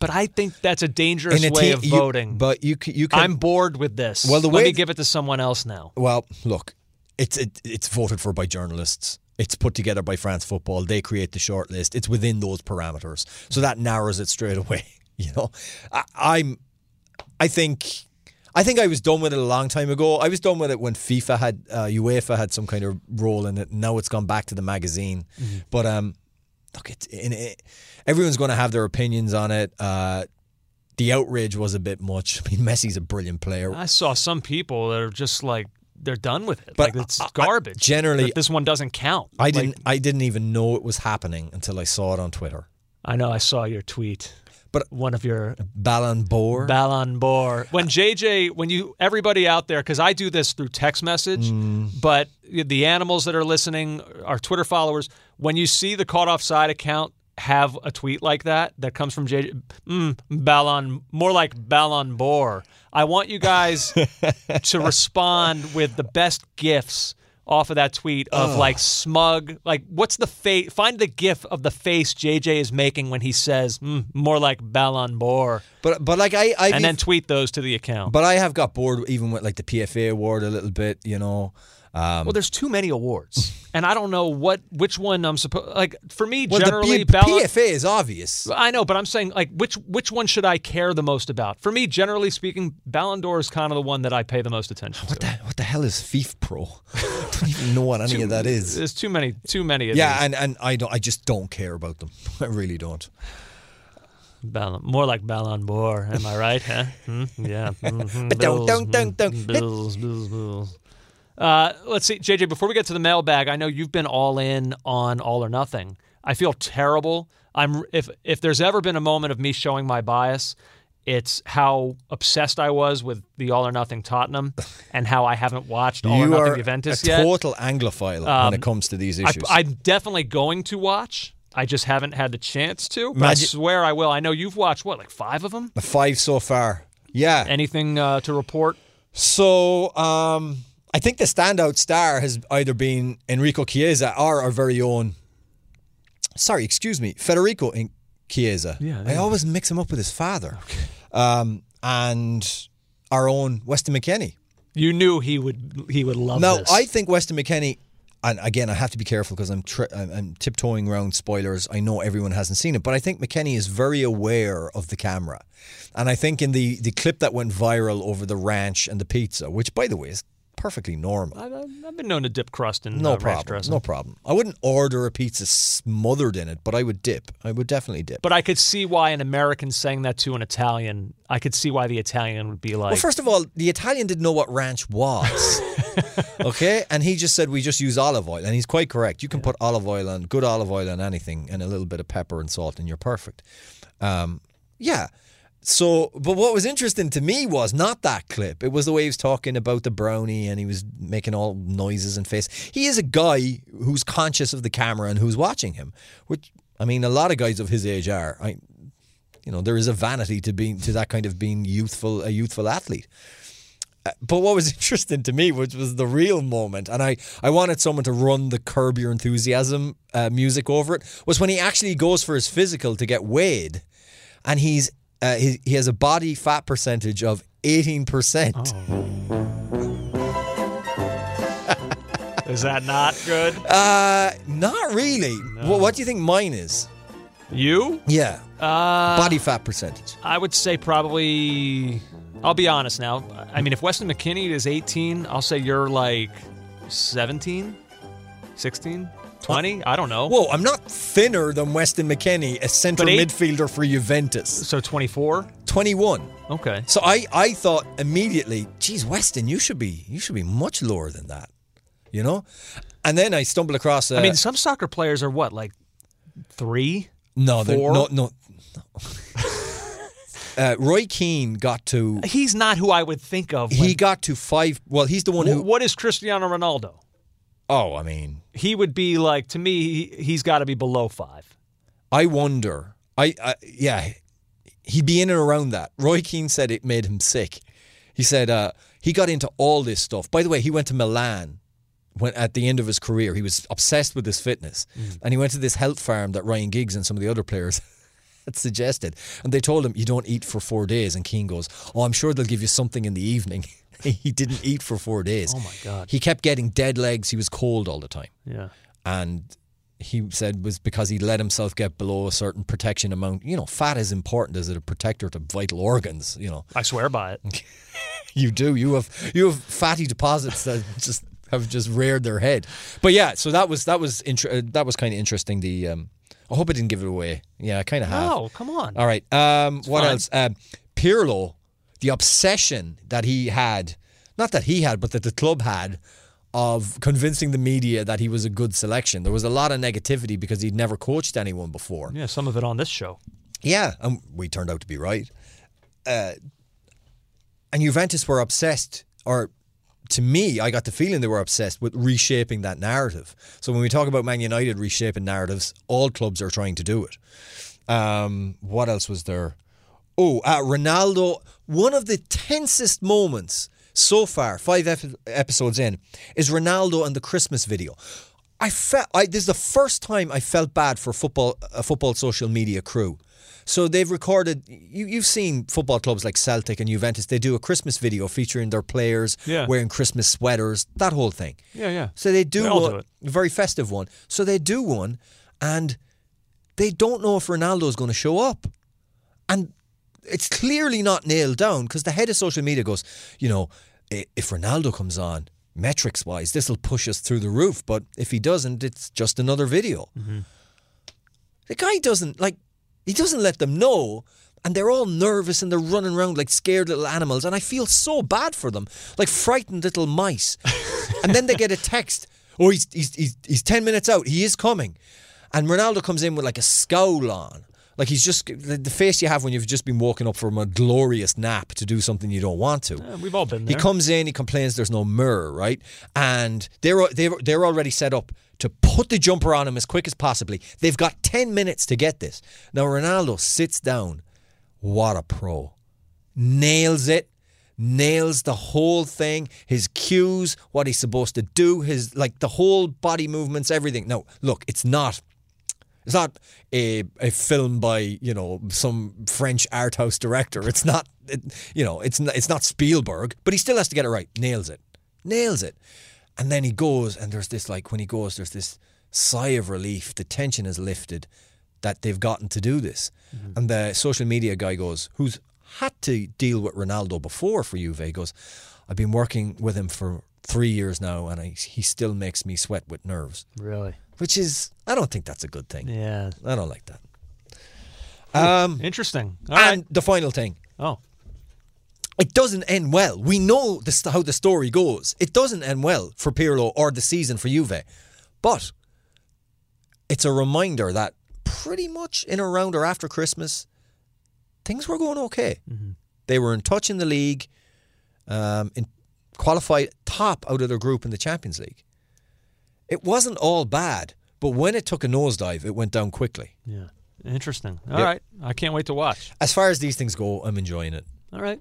But I think that's a dangerous a way te- of you- voting. but you you can. I'm bored with this. Well, the Let way me th- give it to someone else now. Well, look, it's it, it's voted for by journalists. It's put together by France Football. They create the shortlist. It's within those parameters, so that narrows it straight away. (laughs) You know, I, I'm. I think. I think I was done with it a long time ago. I was done with it when FIFA had uh, UEFA had some kind of role in it. Now it's gone back to the magazine. But um, look, it, in it, everyone's going to have their opinions on it. Uh, the outrage was a bit much. (laughs) I mean, Messi's a brilliant player. I saw some people that are just like they're done with it. But like it's I- I- garbage. generally- this one doesn't count. I Like, didn't. I didn't even know it was happening until I saw it on Twitter. I know. I saw your tweet. But- one of your Ballon d'Or. Ballon d'Or. When JJ, when you everybody out there, because I do this through text message, Mm. but the animals that are listening, our Twitter followers, when you see the caught offside account have a tweet like that that comes from JJ, mm, Ballon, more like Ballon d'Or. I want you guys (laughs) to respond with the best gifts off of that tweet of like smug like what's the face find the gif of the face JJ is making when he says mm, more like Ballon d'Or but but like I I and then tweet those to the account. but I have got bored even with like the PFA award a little bit. You know. Um, well, there's too many awards, (laughs) and I don't know what which one I'm supposed. Like for me, well, generally, the P- Ballon- PFA is obvious. I know, but I'm saying like which which one should I care the most about? For me, generally speaking, Ballon d'Or is kind of the one that I pay the most attention What to. the what the hell is FIFA Pro? I (laughs) don't even know what any of that is. There's too many, too many. Of Yeah, these. and, and I don't. I just don't care about them. (laughs) I really don't. Ballon, more like Ballon d'Or. Am I right? Huh? Hmm? Yeah. Mhm. But don't- don't- don't- don't. Bills, bills, bills. Uh, let's see, JJ. Before we get to the mailbag, I know you've been all in on All or Nothing. I feel terrible. I'm if if there's ever been a moment of me showing my bias, it's how obsessed I was with the All or Nothing Tottenham, (laughs) and how I haven't watched All or you Nothing are Juventus a yet. total Anglophile when Um, it comes to these issues. I'm definitely going to watch. I just haven't had the chance to. But I swear I will. I know you've watched what, like five of them. Five so far. Yeah. Anything uh, to report? So um, I think the standout star has either been Enrico Chiesa or our very own. Sorry, excuse me, Federico in Chiesa. Yeah, I always mix him up with his father. Um, and our own Weston McKennie. You knew he would. He would love Now, this. I think Weston McKennie, and again, I have to be careful because I'm, tri- I'm tiptoeing around spoilers. I know everyone hasn't seen it, but I think McKennie is very aware of the camera. And I think in the, the clip that went viral over the ranch and the pizza, which, by the way, is perfectly normal. I've, I've been known to dip crust in No uh, problem. dressing. No problem. I wouldn't order a pizza smothered in it, but I would dip. I would definitely dip. But I could see why an American saying that to an Italian. I could see why the Italian would be like. well, first of all, the Italian didn't know what ranch was. (laughs) okay? And he just said we just use olive oil. And he's quite correct. You can put olive oil on, good olive oil on anything, and a little bit of pepper and salt, and you're perfect. Um, yeah. So, but what was interesting to me was not that clip. It was the way he was talking about the brownie and he was making all noises and face. He is a guy who's conscious of the camera and who's watching him, which, I mean, a lot of guys of his age are. I, you know, there is a vanity to being to that kind of being youthful, a youthful athlete. Uh, But what was (laughs) interesting to me, which was the real moment, and I, I wanted someone to run the Curb Your Enthusiasm uh, music over it, was when he actually goes for his physical to get weighed, and he's uh, he, he has a body fat percentage of eighteen percent. (laughs) is that not good? Uh, not really. What, what do you think mine is? You? Yeah, Uh, body fat percentage. I would say probably. I'll be honest now. I mean, if Weston McKennie is 18, I'll say you're like 17, 16, 20. I don't know. Whoa, I'm not thinner than Weston McKennie, a central eight- midfielder for Juventus. so 24. Twenty-one. Okay. So I, I thought immediately, geez, Weston, you should be you should be much lower than that. you know. And then I stumbled across. Uh, I mean, some soccer players are what, like three? no, they're- four? no, no. (laughs) no. uh, Roy Keane got to. He's not who I would think of. He got to five. Well, he's the one who. what is Cristiano Ronaldo? Oh, I mean, He would be like to me. He, he's got to be below five. I wonder. I, I yeah, he'd be in and around that. Roy Keane said it made him sick. He said uh, he got into all this stuff. By the way, he went to Milan when at the end of his career. He was obsessed with his fitness, and he went to this health farm that Ryan Giggs and some of the other players (laughs) had suggested. And they told him you don't eat for four days. And Keane goes, "Oh, I'm sure they'll give you something in the evening." (laughs) (laughs) he didn't eat for four days. Oh, my God. He kept getting dead legs. He was cold all the time Yeah. and he said was because he let himself get below a certain protection amount. You know, fat is important as a protector to vital organs. You know, I swear by it. (laughs) you do. You have you have fatty deposits that (laughs) just have just reared their head. But yeah, so that was that was inter- uh, that was kind of interesting. The um, I hope I didn't give it away. Yeah, I kind of have. No, come on. All right. Um, what fine. else? Um, Pirlo, the obsession that he had, not that he had, but that the club had, of convincing the media that he was a good selection. There was a lot of negativity because he'd never coached anyone before. Yeah, some of it on this show. Yeah, and we turned out to be right. Uh, and Juventus were obsessed, or to me, I got the feeling they were obsessed with reshaping that narrative. So when we talk about Man United reshaping narratives, all clubs are trying to do it. Um, what else was there? Oh, uh, Ronaldo. One of the tensest moments so far, five ep- episodes in, is Ronaldo and the Christmas video. I felt I, this is the first time I felt bad for football a football social media crew. So they've recorded. You, you've seen football clubs like Celtic and Juventus. They do a Christmas video featuring their players Yeah. wearing Christmas sweaters. That whole thing. Yeah, yeah. So they do, They one, do a very festive one. So they do one, and they don't know if Ronaldo is going to show up, and it's clearly not nailed down because the head of social media goes, you know, if Ronaldo comes on, metrics wise, this will push us through the roof. But if he doesn't, it's just another video. Mm-hmm. The guy doesn't like. He doesn't let them know. And they're all nervous and they're running around like scared little animals. And I feel so bad for them, like frightened little mice. (laughs) and then they get a text oh, he's, he's, he's, he's 10 minutes out. He is coming. And Ronaldo comes in with like a scowl on. Like he's just the, the face you have when you've just been woken up from a glorious nap to do something you don't want to. Yeah, we've all been He comes in, he complains there's no mirror, right? And they're they're they're already set up to put the jumper on him as quick as possibly. They've got 10 minutes to get this. Now Ronaldo sits down. What a pro. Nails it. Nails the whole thing, his cues, what he's supposed to do, his like the whole body movements, everything. No, look, it's not it's not a a film by you know some French art house director. It's not it, you know it's not, it's not Spielberg, but he still has to get it right. Nails it, nails it, and then he goes and there's this like when he goes there's this sigh of relief. The tension is lifted that they've gotten to do this, mm-hmm. and the social media guy goes who's had to deal with Ronaldo before for Juve. Goes, I've been working with him for three years now, and I, he still makes me sweat with nerves Really? Which is I don't think that's a good thing. Yeah. I don't like that. Um, Interesting. All right. and the final thing, Oh. it doesn't end well. We know this, how the story goes. It doesn't end well for Pirlo or the season for Juve, but it's a reminder that pretty much in around or after Christmas, things were going okay. They were in touch in the league, um, in qualified top out of their group in the Champions League. It wasn't all bad, but when it took a nosedive, it went down quickly. Yeah. Interesting. All Yeah. right. I can't wait to watch. As far as these things go, I'm enjoying it. All right.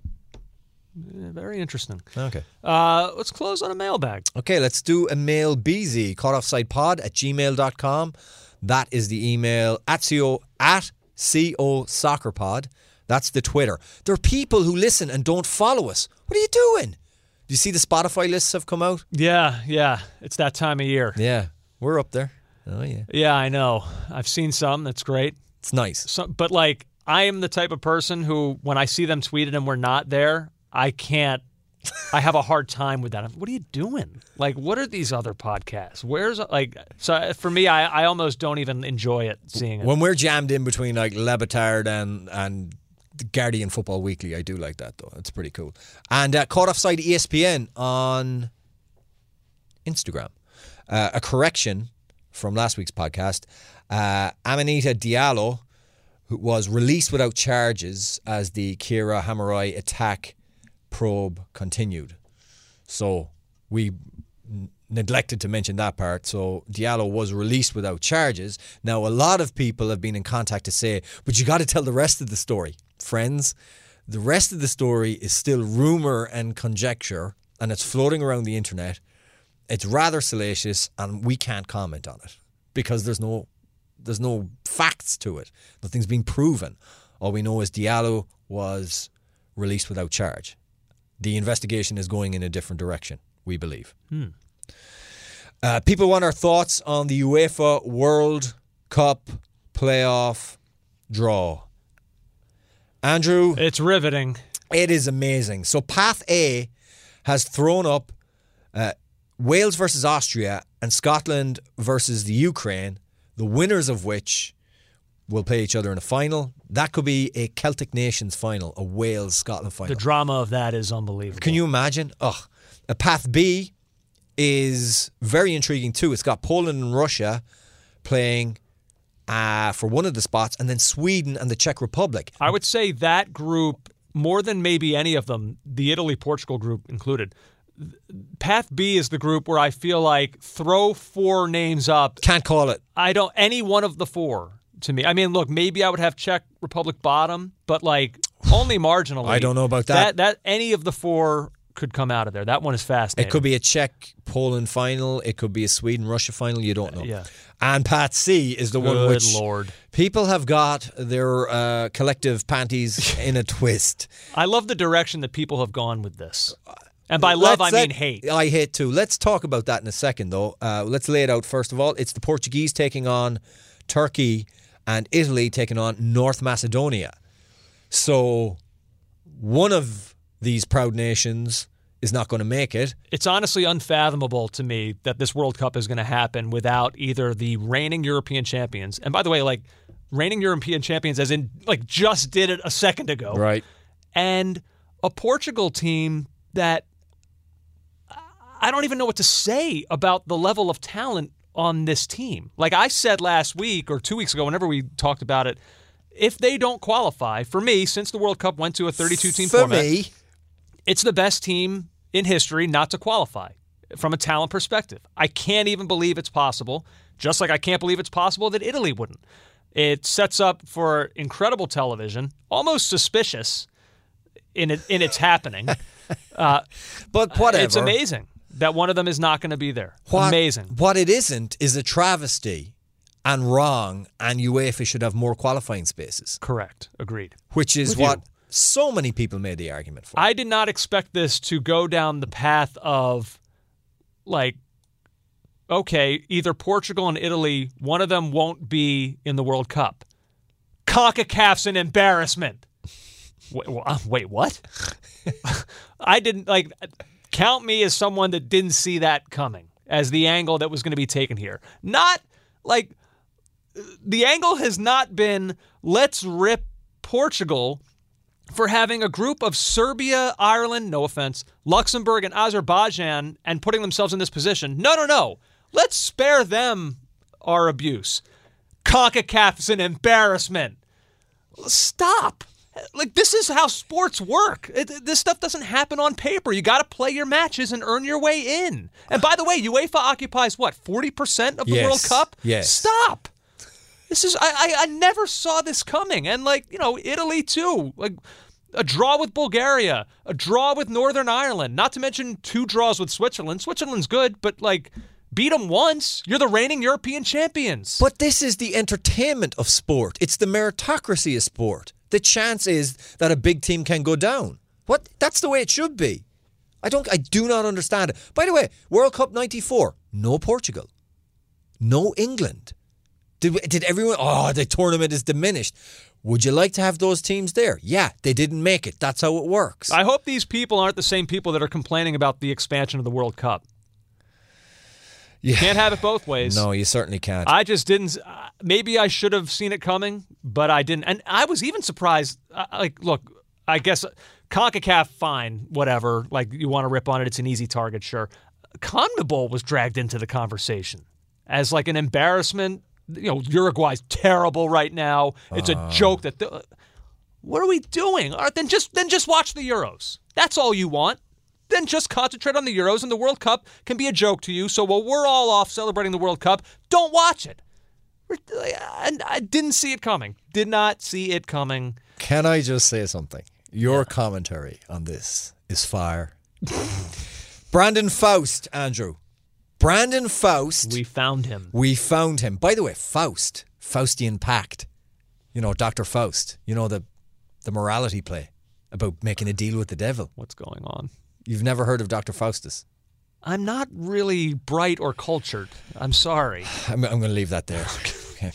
Very interesting. Okay. Uh, let's close on a mailbag. Okay, let's do a mail BZ, caughtoffsidepod at gmail.com. That is the email at CO, at CO soccerpod. That's the Twitter. There are people who listen and don't follow us. What are you doing? You see the Spotify lists have come out? Yeah, yeah. It's that time of year. Yeah, we're up there. Oh, yeah. Yeah, I know. I've seen some. That's great. It's nice. So, but like, I am the type of person who, when I see them tweeted and we're not there, I can't. I have a hard time with that. What are you doing? Like, what are these other podcasts? Where's like? So uh, for me, I, I almost don't even enjoy it seeing it. When we're jammed in between like Le Batard and and Guardian Football Weekly, I do like that though. It's pretty cool. And uh, caught offside ESPN on Instagram. Uh, a correction from last week's podcast. Uh, Aminata Diallo, was released without charges as the Kheira Hamraoui attack probe continued. So we n- neglected to mention that part. So Diallo was released without charges. Now, a lot of people have been in contact to say, but you got to tell the rest of the story, friends. The rest of the story is still rumor and conjecture, and it's floating around the internet. It's rather salacious, and we can't comment on it because there's no there's no facts to it. Nothing's been proven. All we know is Diallo was released without charge. The investigation is going in a different direction, we believe. Uh, people want our thoughts on the UEFA World Cup playoff draw. Andrew, It's riveting. it is amazing. So Path A has thrown up uh, Wales versus Austria and Scotland versus the Ukraine, the winners of which will play each other in a final. That could be a Celtic Nations final, a Wales Scotland final. The drama of that is unbelievable. Can you imagine? Ugh. A path B is very intriguing too. It's got Poland and Russia playing uh, for one of the spots, and then Sweden and the Czech Republic. I would say that group, more than maybe any of them, the Italy Portugal group included. Path B is the group where I feel like throw four names up. Can't call it. I don't any one of the four to me. I mean, look, maybe I would have Czech Republic bottom, but like only marginally. I don't know about that. That that any of the four could come out of there. That one is fascinating. It could be a Czech Poland final. It could be a Sweden Russia final. You don't know. Yeah. And Pat C is the one Good which Lord. people have got their uh, collective panties (laughs) in a twist. I love the direction that people have gone with this. And by love, I Let's mean hate. I hate too. Let's talk about that in a second, though. Uh, let's lay it out first of all. It's the Portuguese taking on Turkey and Italy taking on North Macedonia. So one of these proud nations is not going to make it. It's honestly unfathomable to me that this World Cup is going to happen without either the reigning European champions, and by the way, like reigning European champions, as in like just did it a second ago, Right. and a Portugal team that I don't even know what to say about the level of talent on this team. Like I said last week or two weeks ago, whenever we talked about it, if they don't qualify, for me, since the World Cup went to a 32 team For format, me, it's the best team in history not to qualify from a talent perspective. I can't even believe it's possible, just like I can't believe it's possible that Italy wouldn't. It sets up for incredible television, almost suspicious in it, in its happening. (laughs) Uh, but uh, whatever. It's amazing that one of them is not going to be there. What, amazing. What it isn't is a travesty and wrong, and UEFA should have more qualifying spaces, Correct. Agreed. which is With you. So many people made the argument for. I did not expect this to go down the path of like okay, either Portugal and Italy, one of them won't be in the World Cup. CONCACAF's an embarrassment. Wait, uh, wait what? (laughs) I didn't like count me as someone that didn't see that coming as the angle that was going to be taken here. Not like the angle has not been let's rip Portugal for having a group of Serbia, Ireland, no offense, Luxembourg, and Azerbaijan and putting themselves in this position. No, no, no. Let's spare them our abuse. CONCACAF is an embarrassment. Stop. Like, this is how sports work. It, this stuff doesn't happen on paper. You got to play your matches and earn your way in. And by the way, UEFA occupies what, 40% of the Yes. World Cup? Yes. Stop. This is I, I I never saw this coming, and like you know Italy too, like a draw with Bulgaria, a draw with Northern Ireland, not to mention two draws with Switzerland. Switzerland's good, but like beat them once, you're the reigning European champions. But this is the entertainment of sport. It's the meritocracy of sport. The chance is that a big team can go down. What? That's the way it should be. I don't. I do not understand it. By the way, World Cup '94, no Portugal, no England. Did did everyone? Oh, the tournament is diminished. Would you like to have those teams there? Yeah, they didn't make it. That's how it works. I hope these people aren't the same people that are complaining about the expansion of the World Cup. yeah. Can't have it both ways. No, you certainly can't. I just didn't. Uh, maybe I should have seen it coming, but I didn't. And I was even surprised. Uh, like, look, I guess CONCACAF, fine, whatever. Like, you want to rip on it, it's an easy target, sure. CONMEBOL was dragged into the conversation as like an embarrassment. You know, Uruguay's terrible right now. It's a uh. joke that. The, what are we doing? All right, then just then just watch the Euros. That's all you want. Then just concentrate on the Euros, and the World Cup can be a joke to you. So while we're all off celebrating the World Cup, don't watch it. And I didn't see it coming. Did not see it coming. Can I just say something? Your commentary on this is fire. (laughs) Brandon Faust, Andrew. Brandon Faust. We found him. We found him. By the way, Faust, Faustian Pact. You know, Dr. Faust. You know, the, the morality play about making a deal with the devil. What's going on? You've never heard of Dr. Faustus? I'm not really bright or cultured. I'm sorry. (sighs) I'm, I'm going to leave that there. (laughs) okay.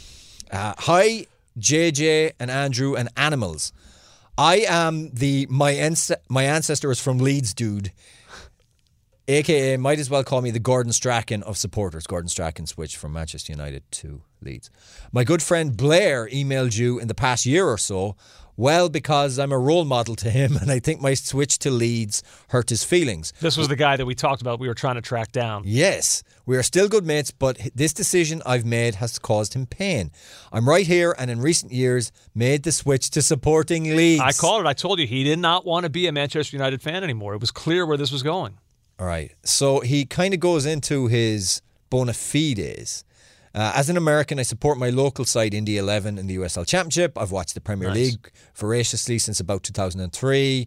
Uh, hi, JJ and Andrew and animals. I am the my ans- my ancestor is from Leeds, dude. AKA, might as well call me the Gordon Strachan of supporters. Gordon Strachan switched from Manchester United to Leeds. My good friend Blair emailed you in the past year or so. Well, because I'm a role model to him, (laughs) and I think my switch to Leeds hurt his feelings. This was the guy that we talked about. We were trying to track down. Yes, we are still good mates, but this decision I've made has caused him pain. I'm right here, and in recent years, made the switch to supporting Leeds. I called it. I told you he did not want to be a Manchester United fan anymore. It was clear where this was going. All right. So he kind of goes into his bona fides. Uh, as an American, I support my local side, Indy 11, in the USL Championship. I've watched the Premier Nice. League voraciously since about 2003.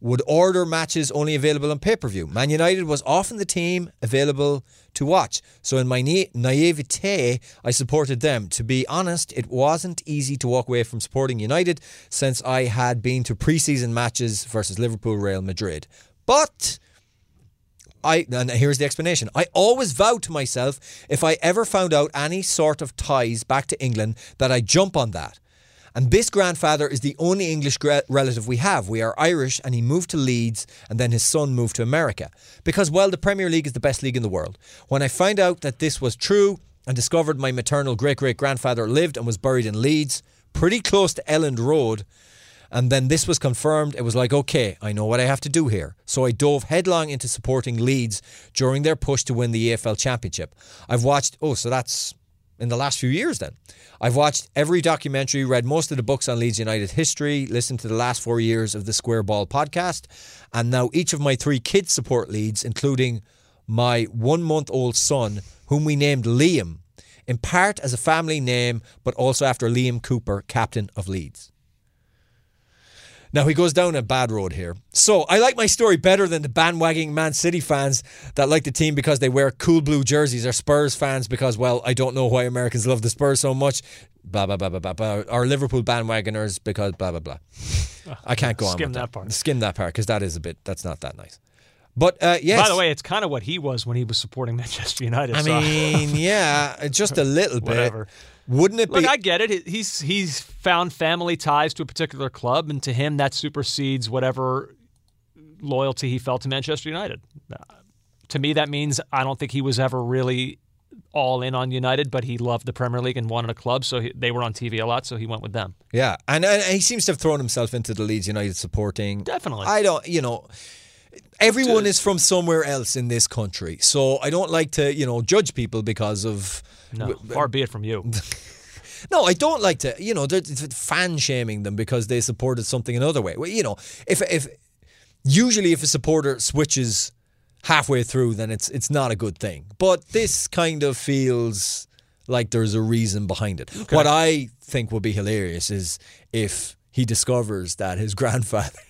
Would order matches only available on pay per view. Man United was often the team available to watch. So, in my na- naivete, I supported them. To be honest, it wasn't easy to walk away from supporting United since I had been to preseason matches versus Liverpool, Real Madrid. But I and here's the explanation. I always vowed to myself if I ever found out any sort of ties back to England that I'd jump on that. And this grandfather is the only English gra- relative we have. We are Irish, and he moved to Leeds, and then his son moved to America. Because, well, the Premier League is the best league in the world. When I found out that this was true and discovered my maternal great great grandfather lived and was buried in Leeds, pretty close to Elland Road, and then this was confirmed. It was like, okay, I know what I have to do here. So I dove headlong into supporting Leeds during their push to win the EFL Championship. I've watched, oh, so that's in the last few years then. I've watched every documentary, read most of the books on Leeds United history, listened to the last four years of the Square Ball podcast, and now each of my three kids support Leeds, including my one month old son, whom we named Liam, in part as a family name, but also after Liam Cooper, captain of Leeds. Now he goes down a bad road here. So I like my story better than the bandwagoning Man City fans that like the team because they wear cool blue jerseys or Spurs fans because, well, I don't know why Americans love the Spurs so much. Blah blah blah blah blah. blah. Or Liverpool bandwagoners because blah blah blah. I can't go on. Skim with that part. Skim that part because that is a bit. That's not that nice. But uh, yes. By the way, it's kind of what he was when he was supporting (laughs) Manchester United. I so- mean, yeah, just a little (laughs) bit. Whatever. Wouldn't it Look, be? I get it. He's he's found family ties to a particular club, and to him, that supersedes whatever loyalty he felt to Manchester United. Uh, to me, that means I don't think he was ever really all in on United, but he loved the Premier League and wanted a club, so he, they were on TV a lot, so he went with them. Yeah, and, and he seems to have thrown himself into the Leeds United supporting. Definitely. I don't, you know, everyone is from somewhere else in this country, so I don't like to, you know, judge people because of. No, far be it from you. (laughs) No, I don't like to, you know, they're- they're fan shaming them because they supported something another way. Well, you know, if if usually if a supporter switches halfway through, then it's it's not a good thing. But this kind of feels like there's a reason behind it. What I think would be hilarious is if he discovers that his (laughs) grandfather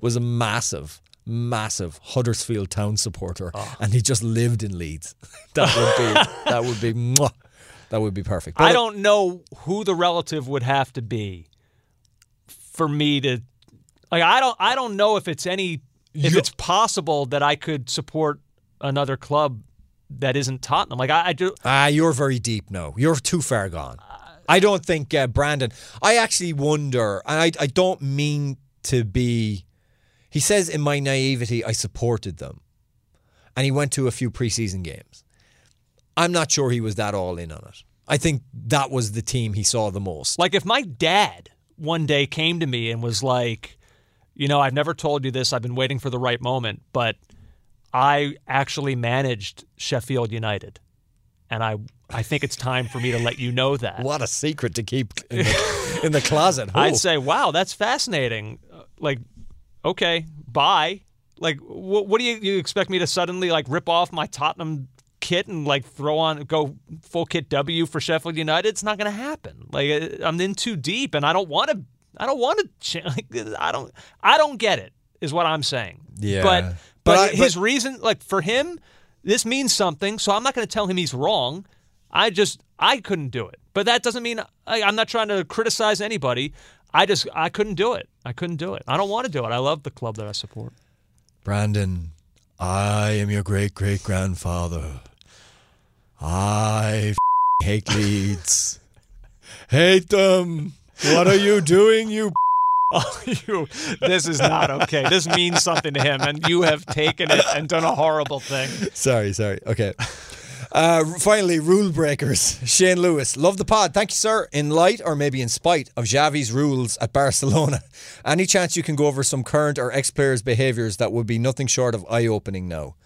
was a massive, massive Huddersfield Town supporter, and he just lived in Leeds. (laughs) that would be (laughs) that would be mwah, that would be perfect. But I don't know who the relative would have to be for me to like. I don't. I don't know if it's any. If You- it's possible that I could support another club that isn't Tottenham. Like I, I do. Ah, you're very deep No, You're too far gone. I don't think uh, Brandon. I actually wonder, and I, I don't mean to be. He says in my naivety, I supported them, and he went to a few preseason games. I'm not sure he was that all in on it. I think that was the team he saw the most. Like if my dad one day came to me and was like, you know, I've never told you this. I've been waiting for the right moment, but I actually managed Sheffield United, and I I think it's time for me to let you know that. What a secret to keep in the, in the closet. (laughs) I'd Oh. say, wow, that's fascinating. Uh, Like, okay, bye. Like, wh- what do you, you expect me to suddenly like rip off my Tottenham kit and like throw on go full kit W for Sheffield United? It's not going to happen. Like, uh, I'm in too deep, and I don't want to. I don't want to. Ch- (laughs) like, I don't. I don't get it. Is what I'm saying. Yeah. But But but, I- his but- reason, like for him, this means something. So I'm not going to tell him he's wrong. I just I couldn't do it. But that doesn't mean I, I'm not trying to criticize anybody. I just I couldn't do it. I couldn't do it. I don't want to do it. I love the club that I support. Brandon, I am your great great grandfather. I (laughs) hate Leeds. hate them. What are you doing, you? (laughs) (laughs) Oh, you! This is not okay. This means something to him, and you have taken it and done a horrible thing. sorry, sorry. Okay. Uh, finally, rule breakers. Shane Lewis, love the pod. Thank you, sir. In light or maybe in spite of Xavi's rules at Barcelona, (laughs) any chance you can go over some current or ex players' behaviours that would be nothing short of eye opening now?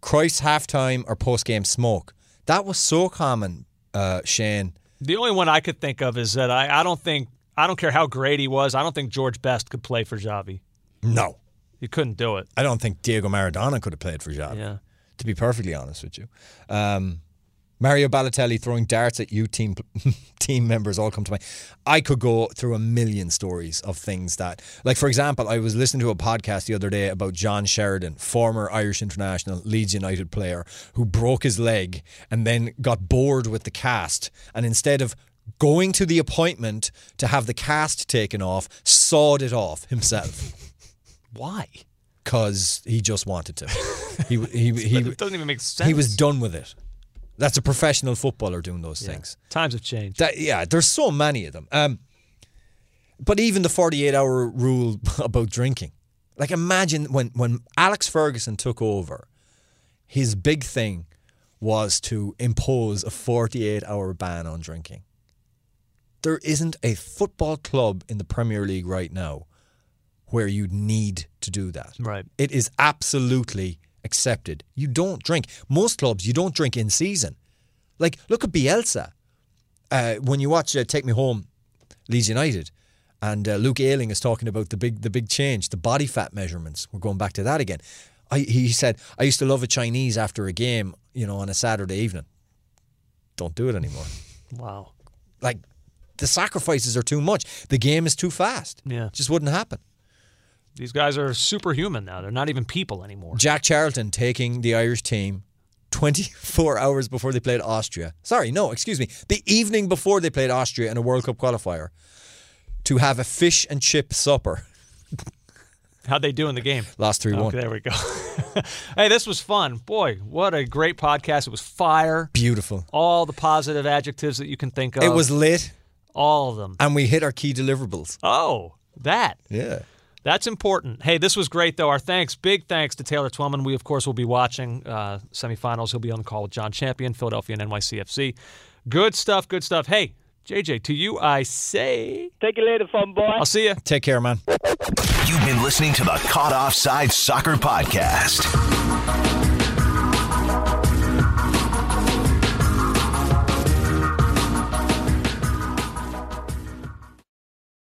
Christ halftime or post game smoke. That was so common, uh, Shane. The only one I could think of is that I, I don't think I don't care how great he was. I don't think George Best could play for Xavi. No. He couldn't do it. I don't think Diego Maradona could have played for Xavi. Yeah. To be perfectly honest with you, um, Mario Balotelli throwing darts at you team (laughs) team members all come to mind. I could go through a million stories of things that, like for example, I was listening to a podcast the other day about John Sheridan, former Irish international Leeds United player, who broke his leg and then got bored with the cast, and instead of going to the appointment to have the cast taken off, sawed it off himself (laughs) Why? Because he just wanted to. He he (laughs) he, it doesn't even make sense. he was done with it. That's a professional footballer doing those things. Times have changed. That, yeah, there's so many of them. Um, but even the 48 hour rule (laughs) about drinking. Like imagine when when Alex Ferguson took over, his big thing was to impose a 48 hour ban on drinking. There isn't a football club in the Premier League right now where you need to do that. Right. It is absolutely accepted. You don't drink. Most clubs, you don't drink in season. Like, look at Bielsa. Uh, when you watch uh, Take Me Home, Leeds United, and uh, Luke Ayling is talking about the big, the big change, the body fat measurements. We're going back to that again. I, he said, "I used to love a Chinese after a game, you know, on a Saturday evening. Don't do it anymore. Wow. Like, the sacrifices are too much. The game is too fast. Yeah. just wouldn't happen." These guys are superhuman now. They're not even people anymore. Jack Charlton taking the Irish team 24 hours before they played Austria. Sorry, no, excuse me. The evening before they played Austria in a World Cup qualifier to have a fish and chip supper. (laughs) How'd they do in the game? Lost 3 1. Okay, there we go. (laughs) hey, this was fun. Boy, what a great podcast. It was fire. Beautiful. All the positive adjectives that you can think of. It was lit all of them. and we hit our key deliverables. Oh, that. Yeah. That's important. Hey, this was great, though. Our thanks, big thanks to Taylor Twellman. We, of course, will be watching uh, semifinals. He'll be on the call with John Champion, Philadelphia and NYCFC. Good stuff, good stuff. Hey, JJ, to you I say, Take it later, fun boy. I'll see you. Take care, man. You've been listening to the Caught Offside Soccer Podcast.